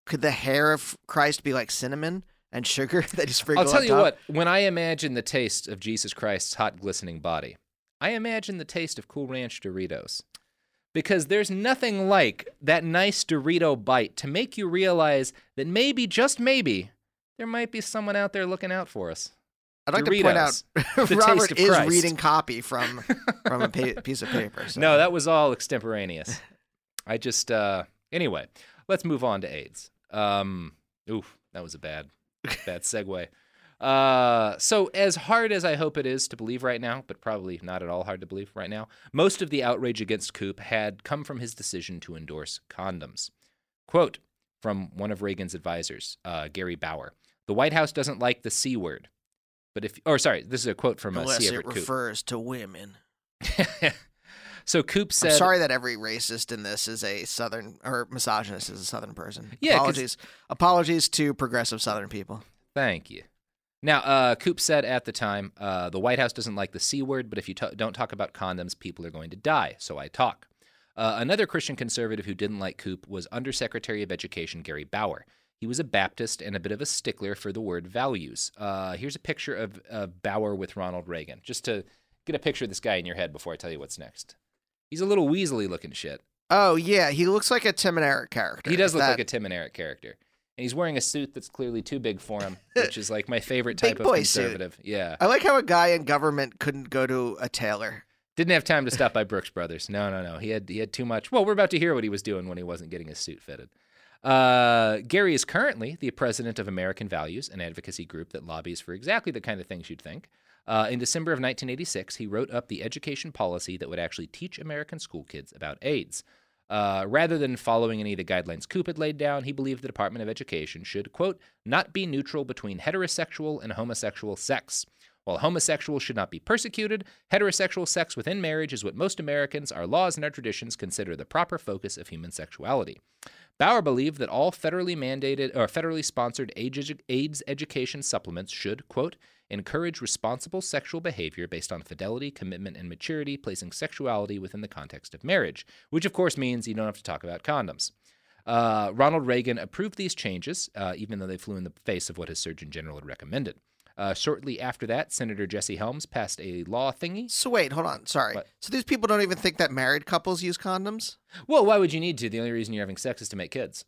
[SPEAKER 2] could the hair of Christ be like cinnamon and sugar that you sprinkle?
[SPEAKER 1] I'll tell you
[SPEAKER 2] top?
[SPEAKER 1] what. When I imagine the taste of Jesus Christ's hot, glistening body, I imagine the taste of Cool Ranch Doritos. Because there's nothing like that nice Dorito bite to make you realize that maybe, just maybe, there might be someone out there looking out for us.
[SPEAKER 2] I'd like to point out Robert is
[SPEAKER 1] Christ.
[SPEAKER 2] reading copy from from a pa- piece of paper. so-
[SPEAKER 1] No, that was all extemporaneous. I just uh anyway, let's move on to AIDS. Um oof, that was a bad bad segue. Uh so as hard as I hope it is to believe right now, but probably not at all hard to believe right now, most of the outrage against Koop had come from his decision to endorse condoms. Quote from one of Reagan's advisors, uh, Gary Bauer. The White House doesn't like the C word. But if or sorry, this is a quote from uh,
[SPEAKER 2] unless
[SPEAKER 1] C.
[SPEAKER 2] it
[SPEAKER 1] Everett Koop.
[SPEAKER 2] refers to women.
[SPEAKER 1] so Koop said
[SPEAKER 2] I'm sorry that every racist in this is a southern or misogynist is a southern person.
[SPEAKER 1] Yeah,
[SPEAKER 2] apologies. Apologies to progressive southern people.
[SPEAKER 1] Thank you. Now, uh, Koop said at the time, uh, the White House doesn't like the C word, but if you t- don't talk about condoms, people are going to die, so I talk. Uh, another Christian conservative who didn't like Koop was Undersecretary of Education Gary Bauer. He was a Baptist and a bit of a stickler for the word values. Uh, here's a picture of, of Bauer with Ronald Reagan, just to get a picture of this guy in your head before I tell you what's next. He's a little weaselly looking shit.
[SPEAKER 2] Oh yeah, he looks like a Tim and Eric character.
[SPEAKER 1] He does look
[SPEAKER 2] that-
[SPEAKER 1] like a Tim and Eric character. And he's wearing a suit that's clearly too big for him, which is like my favorite type of
[SPEAKER 2] boy suit.
[SPEAKER 1] conservative. Yeah.
[SPEAKER 2] I like how a guy in government couldn't go to a tailor.
[SPEAKER 1] Didn't have time to stop by Brooks Brothers. No, no, no. He had he had too much. Well, we're about to hear what he was doing when he wasn't getting his suit fitted. Uh, Gary is currently the president of American Values, an advocacy group that lobbies for exactly the kind of things you'd think. Uh, in December of 1986, he wrote up the education policy that would actually teach American school kids about AIDS. Uh, rather than following any of the guidelines Koop had laid down, he believed the Department of Education should, quote, not be neutral between heterosexual and homosexual sex. While homosexuals should not be persecuted, heterosexual sex within marriage is what most Americans, our laws, and our traditions consider the proper focus of human sexuality. Bauer believed that all federally mandated or federally sponsored AIDS education supplements should, quote, encourage responsible sexual behavior based on fidelity, commitment, and maturity, placing sexuality within the context of marriage, which of course means you don't have to talk about condoms. Uh, Ronald Reagan approved these changes, uh, even though they flew in the face of what his Surgeon General had recommended. Uh, shortly after that, Senator Jesse Helms passed a law thingy.
[SPEAKER 2] So wait, hold on. Sorry.
[SPEAKER 1] What?
[SPEAKER 2] So these people don't even think that married couples use condoms?
[SPEAKER 1] Well, why would you need to? The only reason you're having sex is to make kids.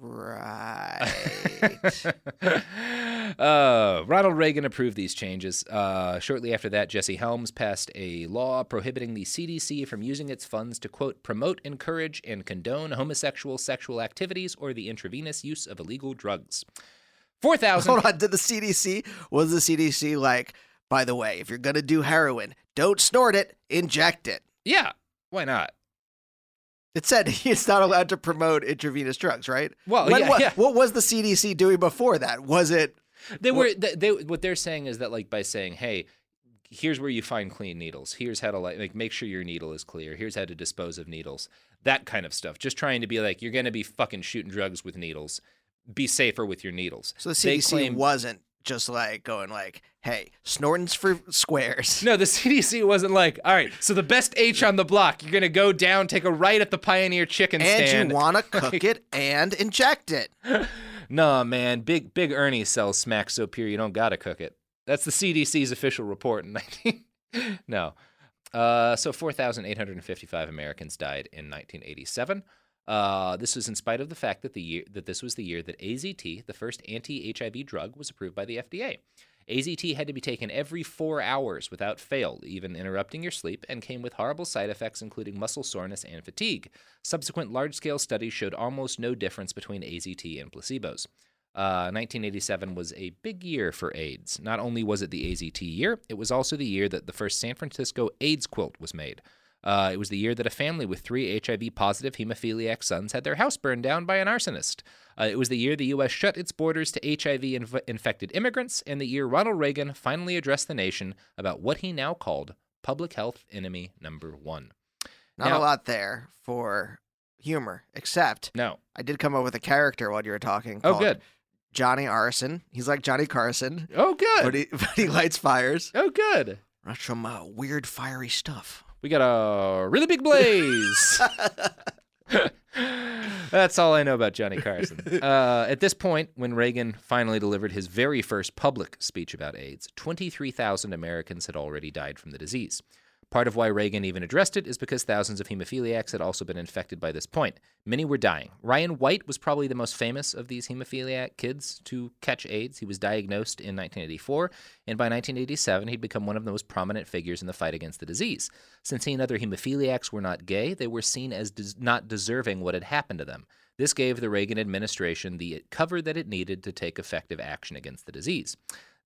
[SPEAKER 2] Right.
[SPEAKER 1] uh, Ronald Reagan approved these changes. Uh, shortly after that, Jesse Helms passed a law prohibiting the CDC from using its funds to, quote, promote, encourage, and condone homosexual sexual activities or the intravenous use of illegal drugs. 4,000.
[SPEAKER 2] hold on. Did the CDC, was the CDC like, by the way, if you're going to do heroin, don't snort it, inject it?
[SPEAKER 1] Yeah, why not?
[SPEAKER 2] It said it's not allowed to promote intravenous drugs, right?
[SPEAKER 1] Well,
[SPEAKER 2] When-
[SPEAKER 1] yeah,
[SPEAKER 2] what,
[SPEAKER 1] yeah.
[SPEAKER 2] what was the CDC doing before that? Was it
[SPEAKER 1] They were they, they what they're saying is that like by saying, "Hey, here's where you find clean needles. Here's how to like, like make sure your needle is clear. Here's how to dispose of needles. That kind of stuff. Just trying to be like you're going to be fucking shooting drugs with needles. Be safer with your needles."
[SPEAKER 2] so the CDC
[SPEAKER 1] claim-
[SPEAKER 2] wasn't just like going like, "Hey, snorting's for squares."
[SPEAKER 1] No, the CDC wasn't like, "All right, so the best H on the block, you're going to go down, take a right at the Pioneer Chicken
[SPEAKER 2] and
[SPEAKER 1] stand."
[SPEAKER 2] you want to cook it and inject it.
[SPEAKER 1] Nah, man, Big Big Ernie sells smack so pure you don't gotta cook it. That's the CDC's official report in 19. no, uh, so 4,855 Americans died in 1987. Uh, this was in spite of the fact that the year that this was the year that AZT, the first anti-HIV drug, was approved by the FDA. AZT had to be taken every four hours without fail, even interrupting your sleep, and came with horrible side effects, including muscle soreness and fatigue. Subsequent large scale studies showed almost no difference between AZT and placebos. Uh, 1987 was a big year for AIDS. Not only was it the AZT year, it was also the year that the first San Francisco AIDS quilt was made. Uh, it was the year that a family with three HIV positive hemophiliac sons had their house burned down by an arsonist. Uh, it was the year the U.S. shut its borders to HIV inf- infected immigrants, and the year Ronald Reagan finally addressed the nation about what he now called public health enemy number one.
[SPEAKER 2] Not
[SPEAKER 1] Now-
[SPEAKER 2] a lot there for humor, except
[SPEAKER 1] No.
[SPEAKER 2] I did come up with a character while you were talking.
[SPEAKER 1] Oh, good.
[SPEAKER 2] Johnny Arson. He's like Johnny Carson,
[SPEAKER 1] Oh, good.
[SPEAKER 2] but he, but he lights fires.
[SPEAKER 1] oh, good.
[SPEAKER 2] That's some uh, weird fiery stuff.
[SPEAKER 1] We got a really big blaze. That's all I know about Johnny Carson. Uh, at this point, when Reagan finally delivered his very first public speech about AIDS, 23,000 Americans had already died from the disease. Part of why Reagan even addressed it is because thousands of hemophiliacs had also been infected by this point. Many were dying. Ryan White was probably the most famous of these hemophiliac kids to catch AIDS. He was diagnosed in 1984, and by 1987, he'd become one of the most prominent figures in the fight against the disease. Since he and other hemophiliacs were not gay, they were seen as des- not deserving what had happened to them. This gave the Reagan administration the cover that it needed to take effective action against the disease.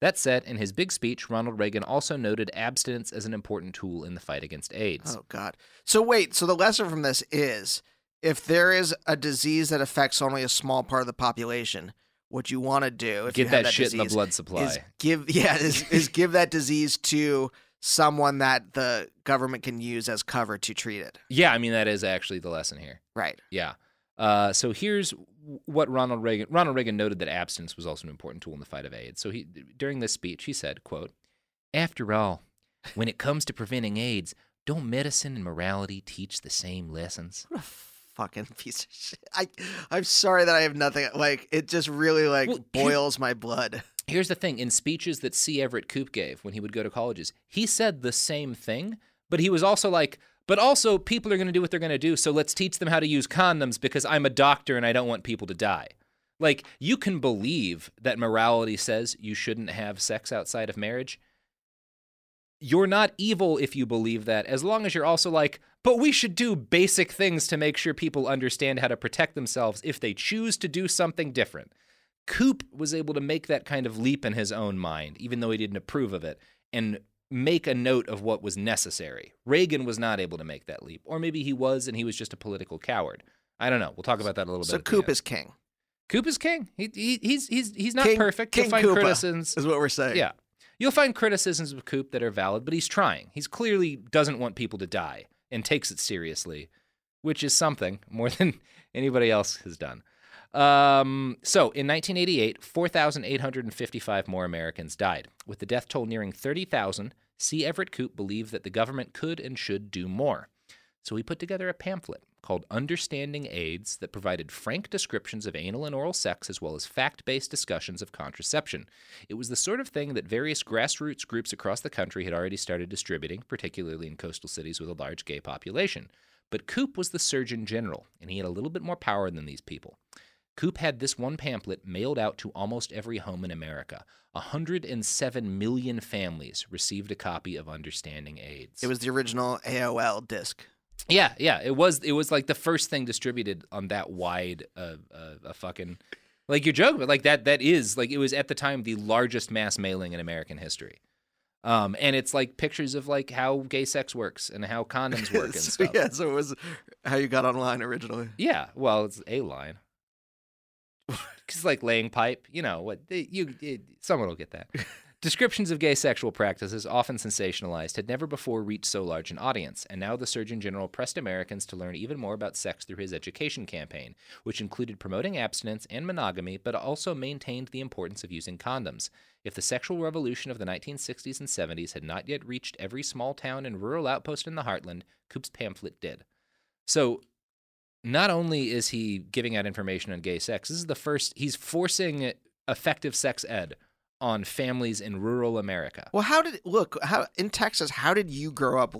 [SPEAKER 1] That said, in his big speech, Ronald Reagan also noted abstinence as an important tool in the fight against AIDS.
[SPEAKER 2] Oh God. So wait. So the lesson from this is, if there is a disease that affects only a small part of the population, what you want to do if
[SPEAKER 1] Get
[SPEAKER 2] you have
[SPEAKER 1] that shit in the
[SPEAKER 2] disease
[SPEAKER 1] blood
[SPEAKER 2] is
[SPEAKER 1] supply.
[SPEAKER 2] give yeah is, is give that disease to someone that the government can use as cover to treat it.
[SPEAKER 1] Yeah, I mean that is actually the lesson here.
[SPEAKER 2] Right.
[SPEAKER 1] Yeah. Uh, so here's what Ronald Reagan Ronald Reagan noted that abstinence was also an important tool in the fight of AIDS. So he during this speech he said, "quote After all, when it comes to preventing AIDS, don't medicine and morality teach the same lessons?"
[SPEAKER 2] What a fucking piece of shit. I I'm sorry that I have nothing like it just really like
[SPEAKER 1] Well, here-
[SPEAKER 2] boils my blood.
[SPEAKER 1] Here's the thing: in speeches that C. Everett Koop gave when he would go to colleges, he said the same thing, but he was also like, "But also, people are going to do what they're going to do, so let's teach them how to use condoms because I'm a doctor and I don't want people to die." Like, you can believe that morality says you shouldn't have sex outside of marriage. You're not evil if you believe that, as long as you're also like, but we should do basic things to make sure people understand how to protect themselves if they choose to do something different. Koop was able to make that kind of leap in his own mind, even though he didn't approve of it, and make a note of what was necessary. Reagan was not able to make that leap, or maybe he was, and he was just a political coward. I don't know. We'll talk about that a little
[SPEAKER 2] So
[SPEAKER 1] bit.
[SPEAKER 2] So
[SPEAKER 1] Koop
[SPEAKER 2] is king.
[SPEAKER 1] Koop is king. He, he he's he's he's not
[SPEAKER 2] King-
[SPEAKER 1] perfect.
[SPEAKER 2] King
[SPEAKER 1] You'll find
[SPEAKER 2] Koopa
[SPEAKER 1] criticisms.
[SPEAKER 2] is what we're saying.
[SPEAKER 1] Yeah, you'll find criticisms of Koop that are valid, but he's trying. He's clearly doesn't want people to die and takes it seriously. which is something more than anybody else has done. Um, so in 1988, 4,855 more Americans died. With the death toll nearing 30,000, C. Everett Koop believed that the government could and should do more. So he put together a pamphlet called Understanding AIDS that provided frank descriptions of anal and oral sex as well as fact based discussions of contraception. It was the sort of thing that various grassroots groups across the country had already started distributing, particularly in coastal cities with a large gay population. But Koop was the Surgeon General, and he had a little bit more power than these people. Koop had this one pamphlet mailed out to almost every home in America. 107 million families received a copy of Understanding AIDS.
[SPEAKER 2] It was the original AOL disc.
[SPEAKER 1] Yeah, yeah, it was. It was like the first thing distributed on that wide, uh, uh, a fucking, like you're joking, but like that. That is like it was at the time the largest mass mailing in American history. Um, and it's like pictures of like how gay sex works and how condoms work and
[SPEAKER 2] So,
[SPEAKER 1] stuff.
[SPEAKER 2] yeah, so it was how you got online originally.
[SPEAKER 1] Yeah, well, it's a line. Because like laying pipe, you know what? You it, someone will get that. Descriptions of gay sexual practices, often sensationalized, had never before reached so large an audience, and now the Surgeon General pressed Americans to learn even more about sex through his education campaign, which included promoting abstinence and monogamy, but also maintained the importance of using condoms. If the sexual revolution of the 1960s and 70s had not yet reached every small town and rural outpost in the heartland, Koop's pamphlet did. So, not only is he giving out information on gay sex, this is the first, he's forcing effective sex ed on families in rural America.
[SPEAKER 2] Well, how did look how in Texas? How did you grow up?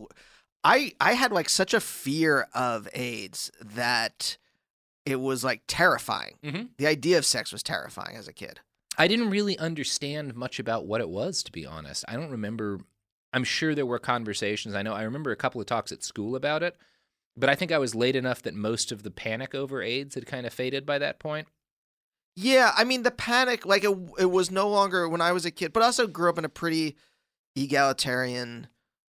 [SPEAKER 2] I I had like such a fear of AIDS that it was like terrifying.
[SPEAKER 1] Mhm.
[SPEAKER 2] The idea of sex was terrifying as a kid.
[SPEAKER 1] I didn't really understand much about what it was, to be honest. I don't remember. I'm sure there were conversations. I know I remember a couple of talks at school about it, but I think I was late enough that most of the panic over AIDS had kind of faded by that point.
[SPEAKER 2] Yeah, I mean the panic, like it, it was no longer when I was a kid, but also grew up in a pretty egalitarian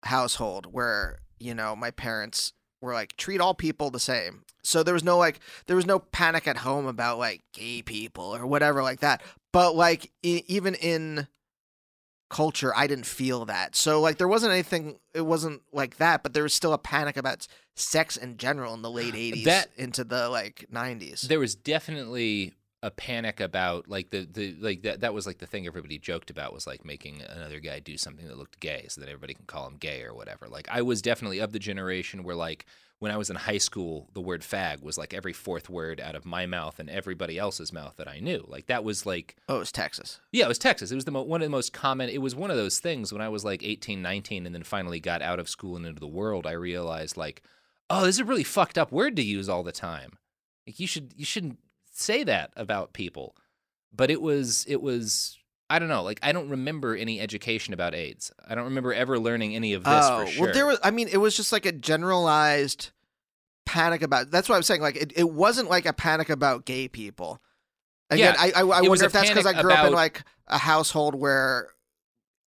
[SPEAKER 2] household where you know my parents were like treat all people the same. So there was no like there was no panic at home about like gay people or whatever like that. But like even in culture, I didn't feel that. So like there wasn't anything. It wasn't like that, but there was still a panic about sex in general in the late '80s
[SPEAKER 1] That-
[SPEAKER 2] into the like '90s.
[SPEAKER 1] There was definitely a panic about like the, the like that that was like the thing everybody joked about was like making another guy do something that looked gay so that everybody can call him gay or whatever. Like I was definitely of the generation where like when I was in high school the word fag was like every fourth word out of my mouth and everybody else's mouth that I knew. Like that was like
[SPEAKER 2] oh, it was Texas.
[SPEAKER 1] yeah, it was Texas. It was the mo- one of the most common. It was one of those things when I was like 18, 19, and then finally got out of school and into the world. I realized like, oh, this is a really fucked up word to use all the time. Like you should you shouldn't say that about people. But it was it was I don't know. Like I don't remember any education about AIDS. I don't remember ever learning any of this
[SPEAKER 2] oh,
[SPEAKER 1] for sure.
[SPEAKER 2] well, there was. I mean, it was just like a generalized panic about. That's what I'm saying. Like, it, it wasn't like a panic about gay people. Again,
[SPEAKER 1] Yeah,
[SPEAKER 2] I I, I wonder if that's because I grew up in like a household where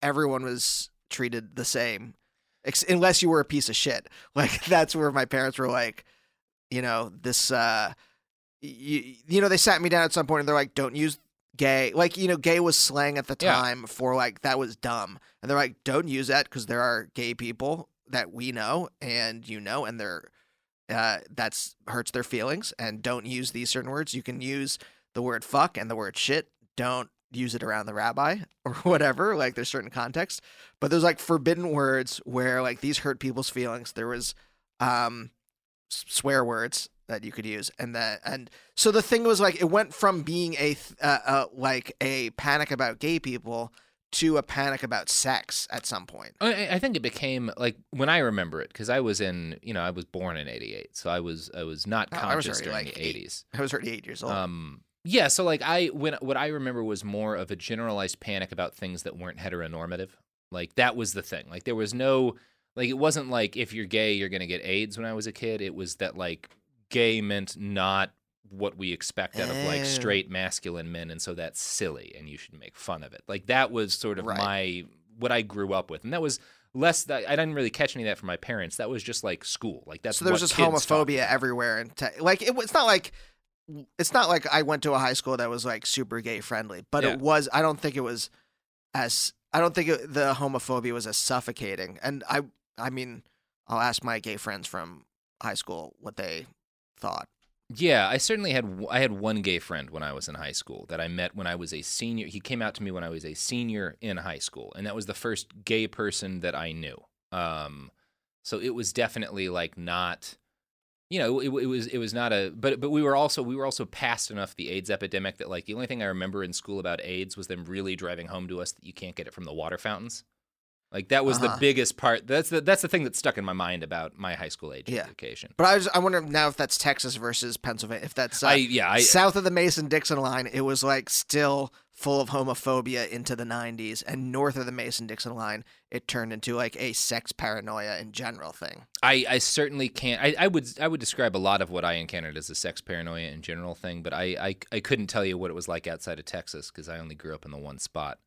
[SPEAKER 2] everyone was treated the same, ex- unless you were a piece of shit. Like that's where my parents were like, you know, this. uh you, you know, they sat me down at some point and they're like, "Don't use gay." Like, you know, gay was slang at the
[SPEAKER 1] Yeah.
[SPEAKER 2] time for like that was dumb, and they're like, "Don't use that because there are gay people that we know and you know, and they're uh, that's hurts their feelings. And don't use these certain words. You can use the word fuck and the word shit. Don't use it around the rabbi or whatever. Like there's certain context, but there's like forbidden words where like these hurt people's feelings. There was um swear words that you could use and that and so the thing was like it went from being a th- uh, uh, like a panic about gay people to a panic about sex at some point
[SPEAKER 1] I, I think it became like when I remember it because I was in you know I was born in '88, so I was I was not
[SPEAKER 2] Oh, was
[SPEAKER 1] conscious
[SPEAKER 2] already,
[SPEAKER 1] during
[SPEAKER 2] like,
[SPEAKER 1] the
[SPEAKER 2] eight.
[SPEAKER 1] '80s.
[SPEAKER 2] i was already eight years old
[SPEAKER 1] Um, yeah, so like I when what I remember was more of a generalized panic about things that weren't heteronormative. Like that was the thing. Like there was no like it wasn't like if you're gay you're gonna get AIDS. When I was a kid, it was that like gay meant not what we expect out of like
[SPEAKER 2] Oh.
[SPEAKER 1] straight masculine men, and so that's silly, and you should make fun of it. Like that was sort of
[SPEAKER 2] Right.
[SPEAKER 1] my what I grew up with, and that was less that I didn't really catch any of that from my parents. That was just like school. Like that's
[SPEAKER 2] so there was just
[SPEAKER 1] kids taught
[SPEAKER 2] homophobia everywhere and te- like it, it's not like it's not like i went to a high school that was like super gay friendly but
[SPEAKER 1] Yeah.
[SPEAKER 2] it was i don't think it was as i don't think it, the homophobia was as suffocating and i i mean i'll ask my gay friends from high school what they thought.
[SPEAKER 1] Yeah, I certainly had I had one gay friend when I was in high school that I met when I was a senior. He came out to me when I was a senior in high school, and that was the first gay person that I knew. Um, so it was definitely like not, you know, it, it was it was not a. But but we were also we were also past enough the AIDS epidemic that like the only thing I remember in school about AIDS was them really driving home to us that you can't get it from the water fountains. Like that was
[SPEAKER 2] Uh-huh.
[SPEAKER 1] the biggest part. That's the that's the thing that stuck in my mind about my high school age
[SPEAKER 2] Yeah.
[SPEAKER 1] education.
[SPEAKER 2] But I was I wonder now if that's Texas versus Pennsylvania. If that's uh,
[SPEAKER 1] I yeah I
[SPEAKER 2] south of the Mason Dixon line, it was like still full of homophobia into the 90s, and north of the Mason Dixon line, it turned into like a sex paranoia in general thing.
[SPEAKER 1] I, I certainly can't. I, I would I would describe a lot of what I encountered as a sex paranoia in general thing, but I, I, I couldn't tell you what it was like outside of Texas because I only grew up in the one spot.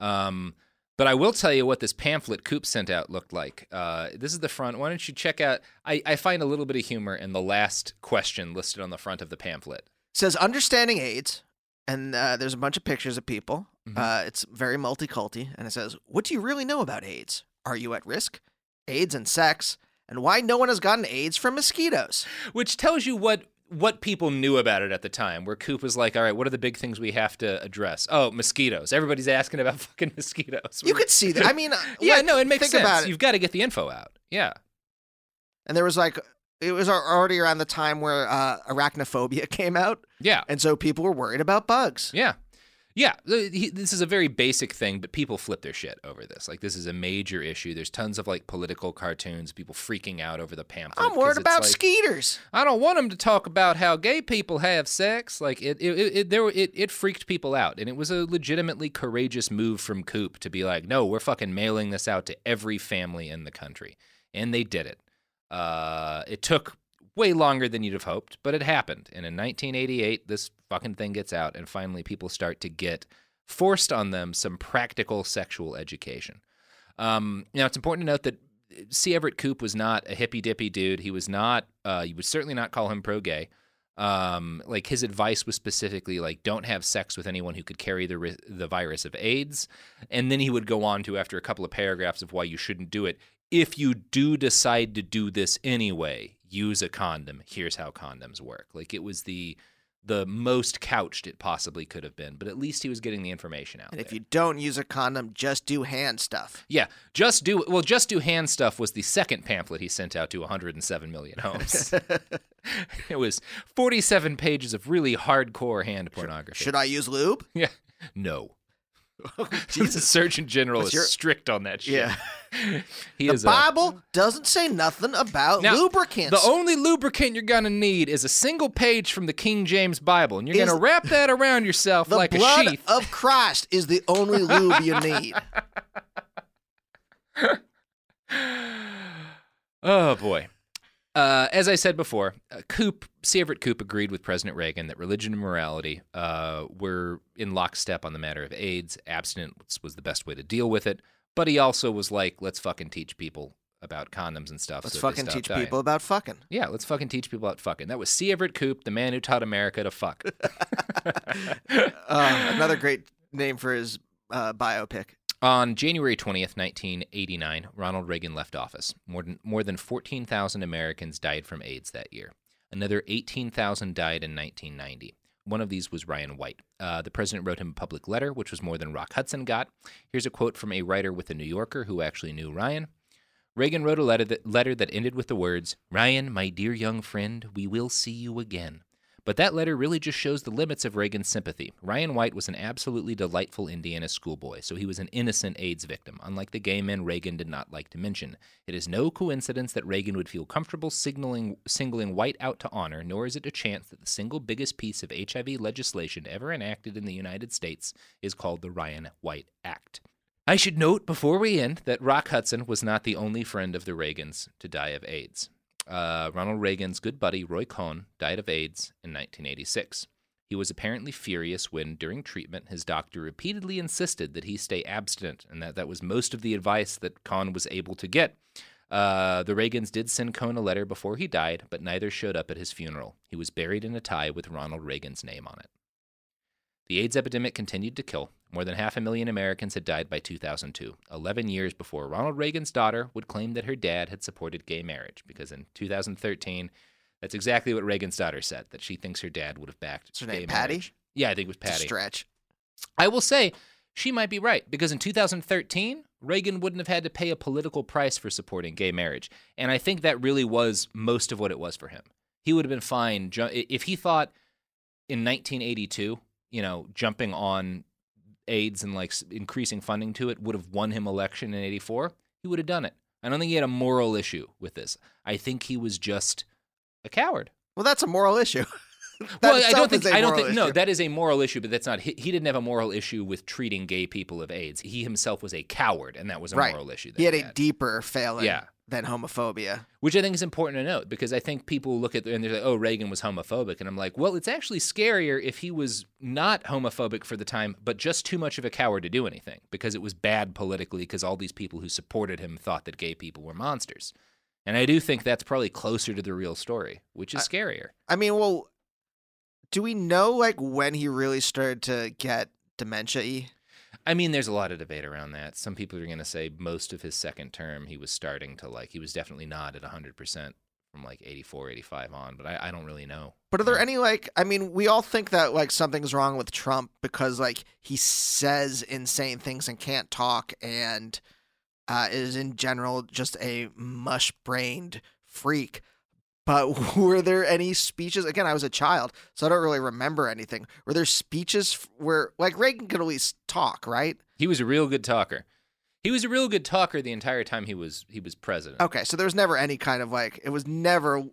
[SPEAKER 1] Um, but I will tell you what this pamphlet Koop sent out looked like. Uh, this is the front. Why don't you check out? I, I find a little bit of humor in the last question listed on the front of the pamphlet.
[SPEAKER 2] It says understanding AIDS, and uh, there's a bunch of pictures of people.
[SPEAKER 1] Mhm.
[SPEAKER 2] Uh, it's very multiculti, and it says, "What do you really know about AIDS? Are you at risk? AIDS and sex, and why no one has gotten AIDS from mosquitoes."
[SPEAKER 1] which tells you what what people knew about it at the time. Where Koop was like, "All right, what are the big things we have to address? Oh, mosquitoes. Everybody's asking about fucking mosquitoes.
[SPEAKER 2] You could see that. I mean,
[SPEAKER 1] yeah,
[SPEAKER 2] like,
[SPEAKER 1] no, it makes sense.
[SPEAKER 2] about it.
[SPEAKER 1] You've got to get the info out. Yeah,
[SPEAKER 2] And there was like, it was already around the time where uh, arachnophobia came out,
[SPEAKER 1] yeah,
[SPEAKER 2] and so people were worried about bugs.
[SPEAKER 1] yeah, yeah. He- This is a very basic thing, but people flip their shit over this. Like, this is a major issue. There's tons of like political cartoons, people freaking out over the pamphlet.
[SPEAKER 2] I'm worried about
[SPEAKER 1] like,
[SPEAKER 2] skeeters.
[SPEAKER 1] I don't want them to talk about how gay people have sex. Like it, it, it, it there, it, it freaked people out, and it was a legitimately courageous move from Koop to be like, no, we're fucking mailing this out to every family in the country, and they did it. Uh, it took way longer than you'd have hoped, but it happened. And in 1988, this fucking thing gets out, and finally people start to get forced on them some practical sexual education. Um, now, it's important to note that C. Everett Koop was not a hippy dippy dude. He was not. Uh, you would certainly not call him pro gay. Um, like his advice was specifically like, don't have sex with anyone who could carry the ri- the virus of AIDS. And then he would go on to after a couple of paragraphs of why you shouldn't do it. If you do decide to do this anyway, use a condom. Here's how condoms work. Like it was the the most couched it possibly could have been, but at least he was getting the information out
[SPEAKER 2] And if
[SPEAKER 1] there.
[SPEAKER 2] you don't use a condom, just do hand stuff.
[SPEAKER 1] Yeah, just do well. Just do hand stuff was the second pamphlet he sent out to 107 million homes. it was 47 pages of really hardcore hand pornography.
[SPEAKER 2] Should I use lube?
[SPEAKER 1] Yeah, no. the Surgeon General
[SPEAKER 2] What's
[SPEAKER 1] is
[SPEAKER 2] your-
[SPEAKER 1] strict on that shit.
[SPEAKER 2] Yeah.
[SPEAKER 1] he
[SPEAKER 2] the
[SPEAKER 1] is a-
[SPEAKER 2] Bible doesn't say nothing about
[SPEAKER 1] Now,
[SPEAKER 2] lubricants.
[SPEAKER 1] The only lubricant you're gonna need is a single page from the King James Bible, and you're
[SPEAKER 2] Is-
[SPEAKER 1] gonna wrap that around yourself
[SPEAKER 2] the
[SPEAKER 1] like a
[SPEAKER 2] blood
[SPEAKER 1] sheath.
[SPEAKER 2] of Christ is the only lube you need.
[SPEAKER 1] Oh boy. Uh, as I said before, uh, Koop, C. Everett Koop agreed with President Reagan that religion and morality uh, were in lockstep on the matter of AIDS. Abstinence was the best way to deal with it. But he also was like, let's fucking teach people about condoms and stuff.
[SPEAKER 2] Let's
[SPEAKER 1] so
[SPEAKER 2] fucking teach
[SPEAKER 1] dying.
[SPEAKER 2] people about fucking.
[SPEAKER 1] Yeah, let's fucking teach people about fucking. That was C. Everett Koop, the man who taught America to fuck.
[SPEAKER 2] Uh, another great name for his uh, biopic.
[SPEAKER 1] On January 20th, 1989, Ronald Reagan left office. More than, more than 14,000 Americans died from AIDS that year. Another 18,000 died in 1990. One of these was Ryan White. Uh, the president wrote him a public letter, which was more than Rock Hudson got. Here's a quote from a writer with the New Yorker who actually knew Ryan. Reagan wrote a letter that, letter that ended with the words, Ryan, my dear young friend, we will see you again. But that letter really just shows the limits of Reagan's sympathy. Ryan White was an absolutely delightful Indiana schoolboy, so he was an innocent AIDS victim, unlike the gay men Reagan did not like to mention. It is no coincidence that Reagan would feel comfortable signaling, singling White out to honor, nor is it a chance that the single biggest piece of HIV legislation ever enacted in the United States is called the Ryan White Act. I should note before we end that Rock Hudson was not the only friend of the Reagans to die of AIDS. Uh, Ronald Reagan's good buddy Roy Cohn died of AIDS in 1986. He was apparently furious when, during treatment, his doctor repeatedly insisted that he stay abstinent, and that that was most of the advice that Cohn was able to get. Uh, the Reagans did send Cohn a letter before he died, but neither showed up at his funeral. He was buried in a tie with Ronald Reagan's name on it. The AIDS epidemic continued to kill. More than half a million Americans had died by 2002, 11 years before Ronald Reagan's daughter would claim that her dad had supported gay marriage, because in 2013, that's exactly what Reagan's daughter said, that she thinks her dad would have backed
[SPEAKER 2] What's her
[SPEAKER 1] gay
[SPEAKER 2] name, Patty?
[SPEAKER 1] marriage. Yeah, I think it was Patty.
[SPEAKER 2] stretch.
[SPEAKER 1] I will say she might be right because in 2013, Reagan wouldn't have had to pay a political price for supporting gay marriage. And I think that really was most of what it was for him. He would have been fine if he thought in 1982, you know, jumping on AIDS and like increasing funding to it would have won him election in 84, he would have done it. I don't think he had a moral issue with this. I think he was just a coward.
[SPEAKER 2] Well, that's a moral issue.
[SPEAKER 1] Well, I don't think I don't think no, that is a moral issue, but that's not he, he didn't have a moral issue with treating gay people of AIDS. He himself was a coward, and that was a
[SPEAKER 2] right.
[SPEAKER 1] moral issue. That
[SPEAKER 2] He had a deeper failing
[SPEAKER 1] Yeah.
[SPEAKER 2] Than homophobia.
[SPEAKER 1] which I think is important to note because I think people look at and they're like, "Oh, Reagan was homophobic," and I'm like, "Well, it's actually scarier if he was not homophobic for the time, but just too much of a coward to do anything because it was bad politically because all these people who supported him thought that gay people were monsters." And I do think that's probably closer to the real story, which is scarier.
[SPEAKER 2] I mean, well, do we know like when he really started to get dementia?
[SPEAKER 1] I mean, there's a lot of debate around that. Some people are going to say most of his second term, he was starting to like, he was definitely not at 100% from like 84, 85 on, but I, I don't really know.
[SPEAKER 2] But are there any like I mean, we all think that like something's wrong with Trump because like he says insane things and can't talk and uh, is in general just a mush-brained freak. But were there any speeches? Again, I was a child, so I don't really remember anything. Were there speeches where like Reagan could at least talk, right?
[SPEAKER 1] He was a real good talker. He was a real good talker the entire time he was he was president.
[SPEAKER 2] Okay, so there was never any kind of like it was never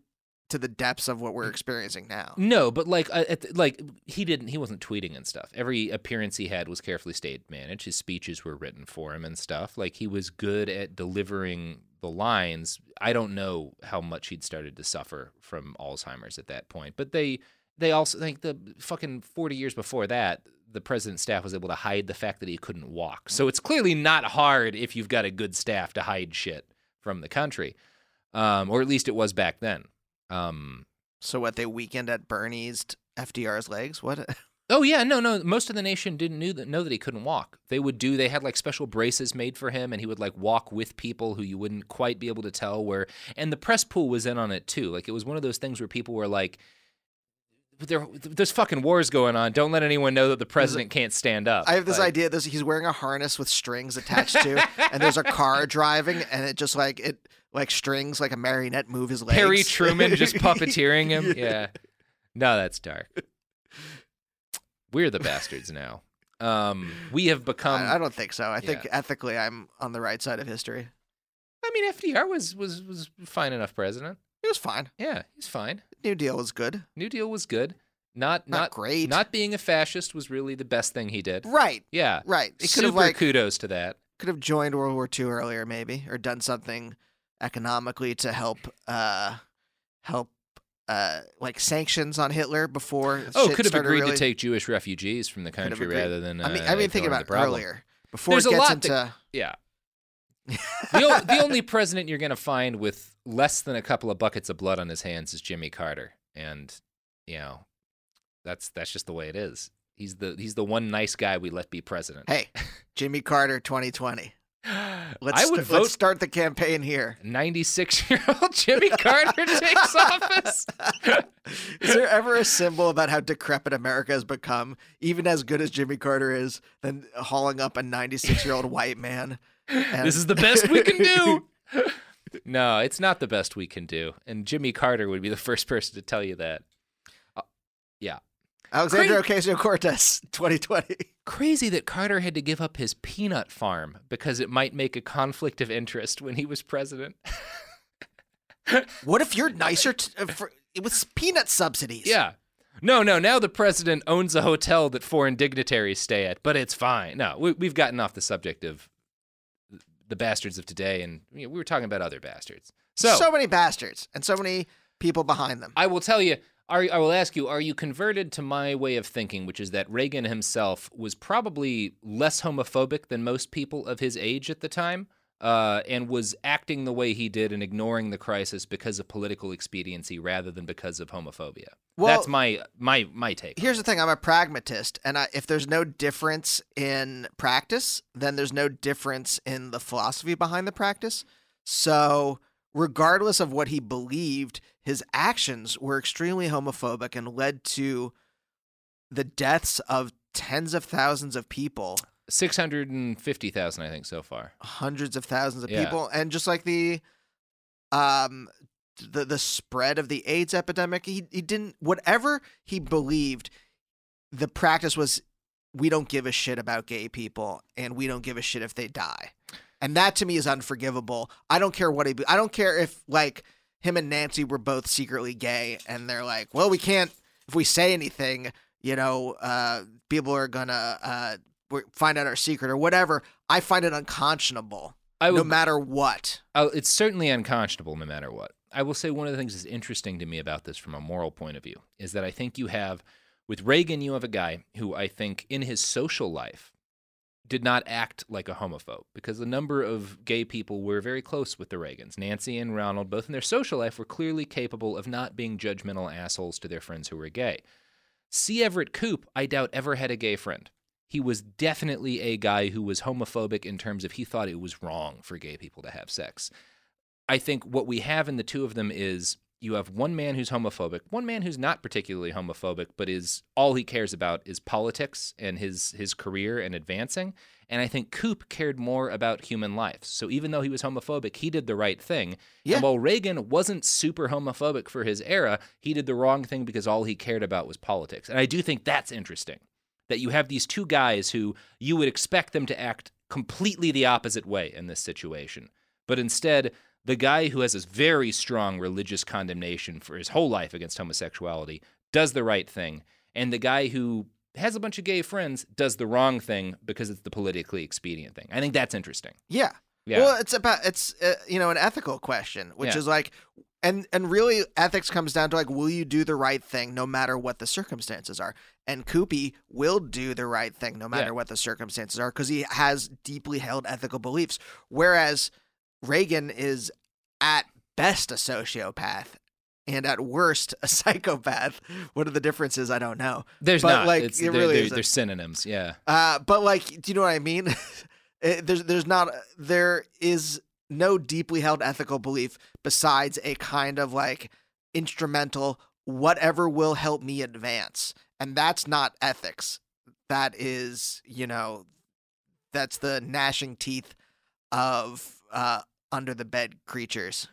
[SPEAKER 2] to the depths of what we're experiencing now.
[SPEAKER 1] No, but like, uh, at the, like he didn't. He wasn't tweeting and stuff. Every appearance he had was carefully stage managed. His speeches were written for him and stuff. Like he was good at delivering the lines. I don't know how much he'd started to suffer from Alzheimer's at that point, but they they also think the fucking forty years before that, the president's staff was able to hide the fact that he couldn't walk. So it's clearly not hard if you've got a good staff to hide shit from the country, um, or at least it was back then. Um,
[SPEAKER 2] So what they weakened at Bernie's FDR's legs? What?
[SPEAKER 1] Oh yeah, no, no. Most of the nation didn't knew that, know that he couldn't walk. They would do. They had like special braces made for him, and he would like walk with people who you wouldn't quite be able to tell where. And the press pool was in on it too. Like it was one of those things where people were like, "There, there's fucking wars going on. Don't let anyone know that the president can't stand up."
[SPEAKER 2] I have this idea. This he's wearing a harness with strings attached to, and there's a car driving, and it just like it like strings like a marionette move his legs.
[SPEAKER 1] Harry Truman just puppeteering him. Yeah. No, that's dark. We're the bastards now. Um, we have become.
[SPEAKER 2] I, I don't think so. I think
[SPEAKER 1] Yeah.
[SPEAKER 2] ethically, I'm on the right side of history.
[SPEAKER 1] I mean, FDR was was was fine enough president.
[SPEAKER 2] He was fine.
[SPEAKER 1] Yeah, he's fine.
[SPEAKER 2] New Deal was good.
[SPEAKER 1] New Deal was good. Not
[SPEAKER 2] Not
[SPEAKER 1] not,
[SPEAKER 2] great.
[SPEAKER 1] Not being a fascist was really the best thing he did.
[SPEAKER 2] Right.
[SPEAKER 1] Yeah.
[SPEAKER 2] Right. It
[SPEAKER 1] Super
[SPEAKER 2] have like
[SPEAKER 1] kudos to that.
[SPEAKER 2] could have joined World War II earlier, maybe, or done something economically to help uh help uh like sanctions on Hitler before.
[SPEAKER 1] Oh, could have agreed
[SPEAKER 2] really-
[SPEAKER 1] to take Jewish refugees from the country rather than. Uh,
[SPEAKER 2] I mean, I mean, think about earlier before
[SPEAKER 1] There's
[SPEAKER 2] it
[SPEAKER 1] a
[SPEAKER 2] gets
[SPEAKER 1] lot
[SPEAKER 2] into.
[SPEAKER 1] that- Yeah. the, o- the only president you're going to find with less than a couple of buckets of blood on his hands is Jimmy Carter, and you know, that's that's just the way it is. He's the he's the one nice guy we let be president.
[SPEAKER 2] Hey, Jimmy Carter, 2020. Let's
[SPEAKER 1] I would vote
[SPEAKER 2] Let's start the campaign here.
[SPEAKER 1] 96 year old Jimmy Carter takes office.
[SPEAKER 2] Is there ever a symbol about how decrepit America has become, even as good as Jimmy Carter is, than hauling up a 96 year old white man? And-
[SPEAKER 1] this is the best we can do. no, it's not the best we can do. And Jimmy Carter would be the first person to tell you that. Uh, yeah.
[SPEAKER 2] Alexandria Ocasio Cortez, 2020.
[SPEAKER 1] Crazy that Carter had to give up his peanut farm because it might make a conflict of interest when he was president.
[SPEAKER 2] What if you're nicer t- uh, for, with peanut subsidies?
[SPEAKER 1] Yeah. No, no. Now the president owns a hotel that foreign dignitaries stay at, but it's fine. No, we, we've gotten off the subject of the bastards of today, and you know, we were talking about other bastards. So,
[SPEAKER 2] so many bastards and so many people behind them.
[SPEAKER 1] I will tell you. Are, I will ask you: Are you converted to my way of thinking, which is that Reagan himself was probably less homophobic than most people of his age at the time? uh, and was acting the way he did and ignoring the crisis because of political expediency rather than because of homophobia.
[SPEAKER 2] Well-
[SPEAKER 1] That's my my my take.
[SPEAKER 2] Here's the thing: I'm a pragmatist, and I, if there's no difference in practice, then there's no difference in the philosophy behind the practice. So, regardless of what he believed, his actions were extremely homophobic and led to the deaths of tens of thousands of people,
[SPEAKER 1] Six hundred and fifty thousand, I think, so far.
[SPEAKER 2] hundreds of thousands of
[SPEAKER 1] Yeah.
[SPEAKER 2] people, and just like the um the the spread of the AIDS epidemic, he he didn't whatever he believed, the practice was we don't give a shit about gay people and we don't give a shit if they die. And that to me is unforgivable. I don't care what he I don't care if like him and Nancy were both secretly gay and they're like, "Well, we can't if we say anything, you know, uh people are going to uh find out our secret or whatever." I find it unconscionable.
[SPEAKER 1] I
[SPEAKER 2] no matter what.
[SPEAKER 1] Oh, it's certainly unconscionable no matter what. I will say one of the things that's interesting to me about this from a moral point of view is that I think you have, with Reagan, you have a guy who I think in his social life did not act like a homophobe because a number of gay people were very close with the Reagans. Nancy and Ronald, both in their social life, were clearly capable of not being judgmental assholes to their friends who were gay. C. Everett Koop, I doubt, ever had a gay friend. He was definitely a guy who was homophobic in terms of he thought it was wrong for gay people to have sex. I think what we have in the two of them is you have one man who's homophobic, one man who's not particularly homophobic, but is all he cares about is politics and his his career and advancing. And I think Koop cared more about human life. So even though he was homophobic, he did the right thing.
[SPEAKER 2] Yeah.
[SPEAKER 1] And while Reagan wasn't super homophobic for his era, he did the wrong thing because all he cared about was politics. And I do think that's interesting that you have these two guys who you would expect them to act completely the opposite way in this situation. But instead, the guy who has this very strong religious condemnation for his whole life against homosexuality does the right thing. And the guy who has a bunch of gay friends does the wrong thing because it's the politically expedient thing. I think that's interesting.
[SPEAKER 2] Yeah.
[SPEAKER 1] Yeah.
[SPEAKER 2] Well, it's about it's uh, you know an ethical question, which
[SPEAKER 1] Yeah.
[SPEAKER 2] is like, and and really ethics comes down to like, will you do the right thing no matter what the circumstances are? And Koopy will do the right thing no matter
[SPEAKER 1] Yeah.
[SPEAKER 2] what the circumstances are because he has deeply held ethical beliefs. Whereas Reagan is at best a sociopath. And at worst, a psychopath. What are the differences? I don't know.
[SPEAKER 1] There's
[SPEAKER 2] but
[SPEAKER 1] not.
[SPEAKER 2] like
[SPEAKER 1] It's-
[SPEAKER 2] it
[SPEAKER 1] they're,
[SPEAKER 2] really
[SPEAKER 1] they're, they're synonyms. Yeah.
[SPEAKER 2] Uh, but like, do you know what I mean? It- there's there's not there is no deeply held ethical belief besides a kind of like instrumental whatever will help me advance, and that's not ethics. That is, you know, that's the gnashing teeth of uh, under the bed creatures.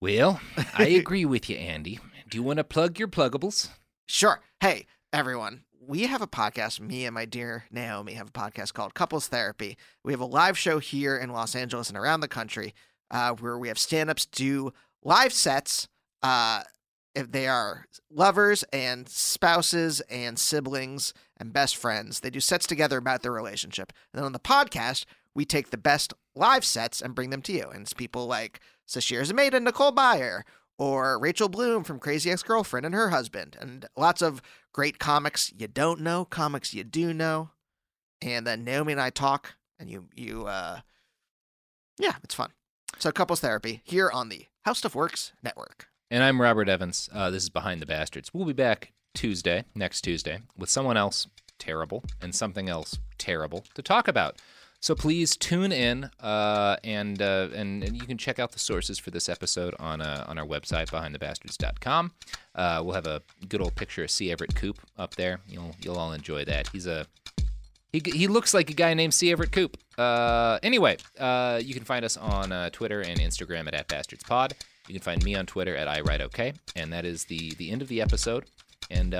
[SPEAKER 1] Well, I agree with you, Andy. Do you want to plug your pluggables?
[SPEAKER 2] Sure. Hey, everyone. We have a podcast. Me and my dear Naomi have a podcast called Couples Therapy. We have a live show here in Los Angeles and around the country uh, where we have stand ups do live sets. Uh, if they are lovers and spouses and siblings and best friends, they do sets together about their relationship. And then on the podcast, we take the best live sets and bring them to you. And it's people like Sasheer Zamata and Nicole Byer, or Rachel Bloom from Crazy Ex Girlfriend and her husband, and lots of great comics you don't know, comics you do know. And then Naomi and I talk, and you, you, uh, yeah, it's fun. So, couples therapy here on the How Stuff Works Network.
[SPEAKER 1] And I'm Robert Evans. Uh, this is Behind the Bastards. We'll be back Tuesday, next Tuesday, with someone else terrible and something else terrible to talk about. So please tune in, uh, and, uh, and and you can check out the sources for this episode on uh, on our website, behindthebastards.com. Uh, we'll have a good old picture of C. Everett Koop up there. You'll you'll all enjoy that. He's a he, he looks like a guy named C. Everett Koop. Uh, anyway, uh, you can find us on uh, Twitter and Instagram at, at BastardsPod. You can find me on Twitter at iWriteOK. And that is the, the end of the episode. And,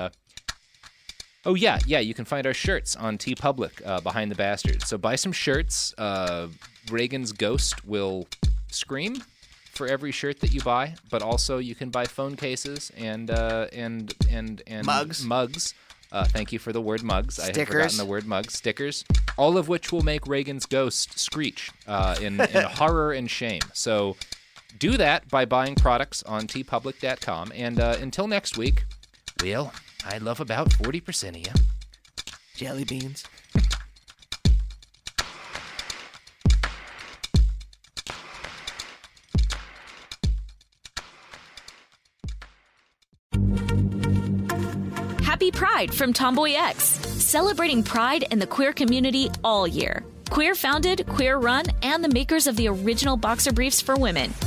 [SPEAKER 1] oh, yeah, yeah, you can find our shirts on TeePublic uh, behind the Bastards. So buy some shirts. Uh, Reagan's Ghost will scream for every shirt that you buy, but also you can buy phone cases and uh, and and and
[SPEAKER 2] Mugs.
[SPEAKER 1] Mugs. Uh, thank you for the word mugs. I
[SPEAKER 2] have
[SPEAKER 1] forgotten the word mugs. Stickers. All of which will make Reagan's ghost screech uh, in, in horror and shame. So do that by buying products on teepublic.com. And uh, until next week, well, I love about 40% of you.
[SPEAKER 2] Jelly beans.
[SPEAKER 3] Happy Pride from Tomboy X, celebrating pride and the queer community all year. Queer founded, queer run, and the makers of the original boxer briefs for women –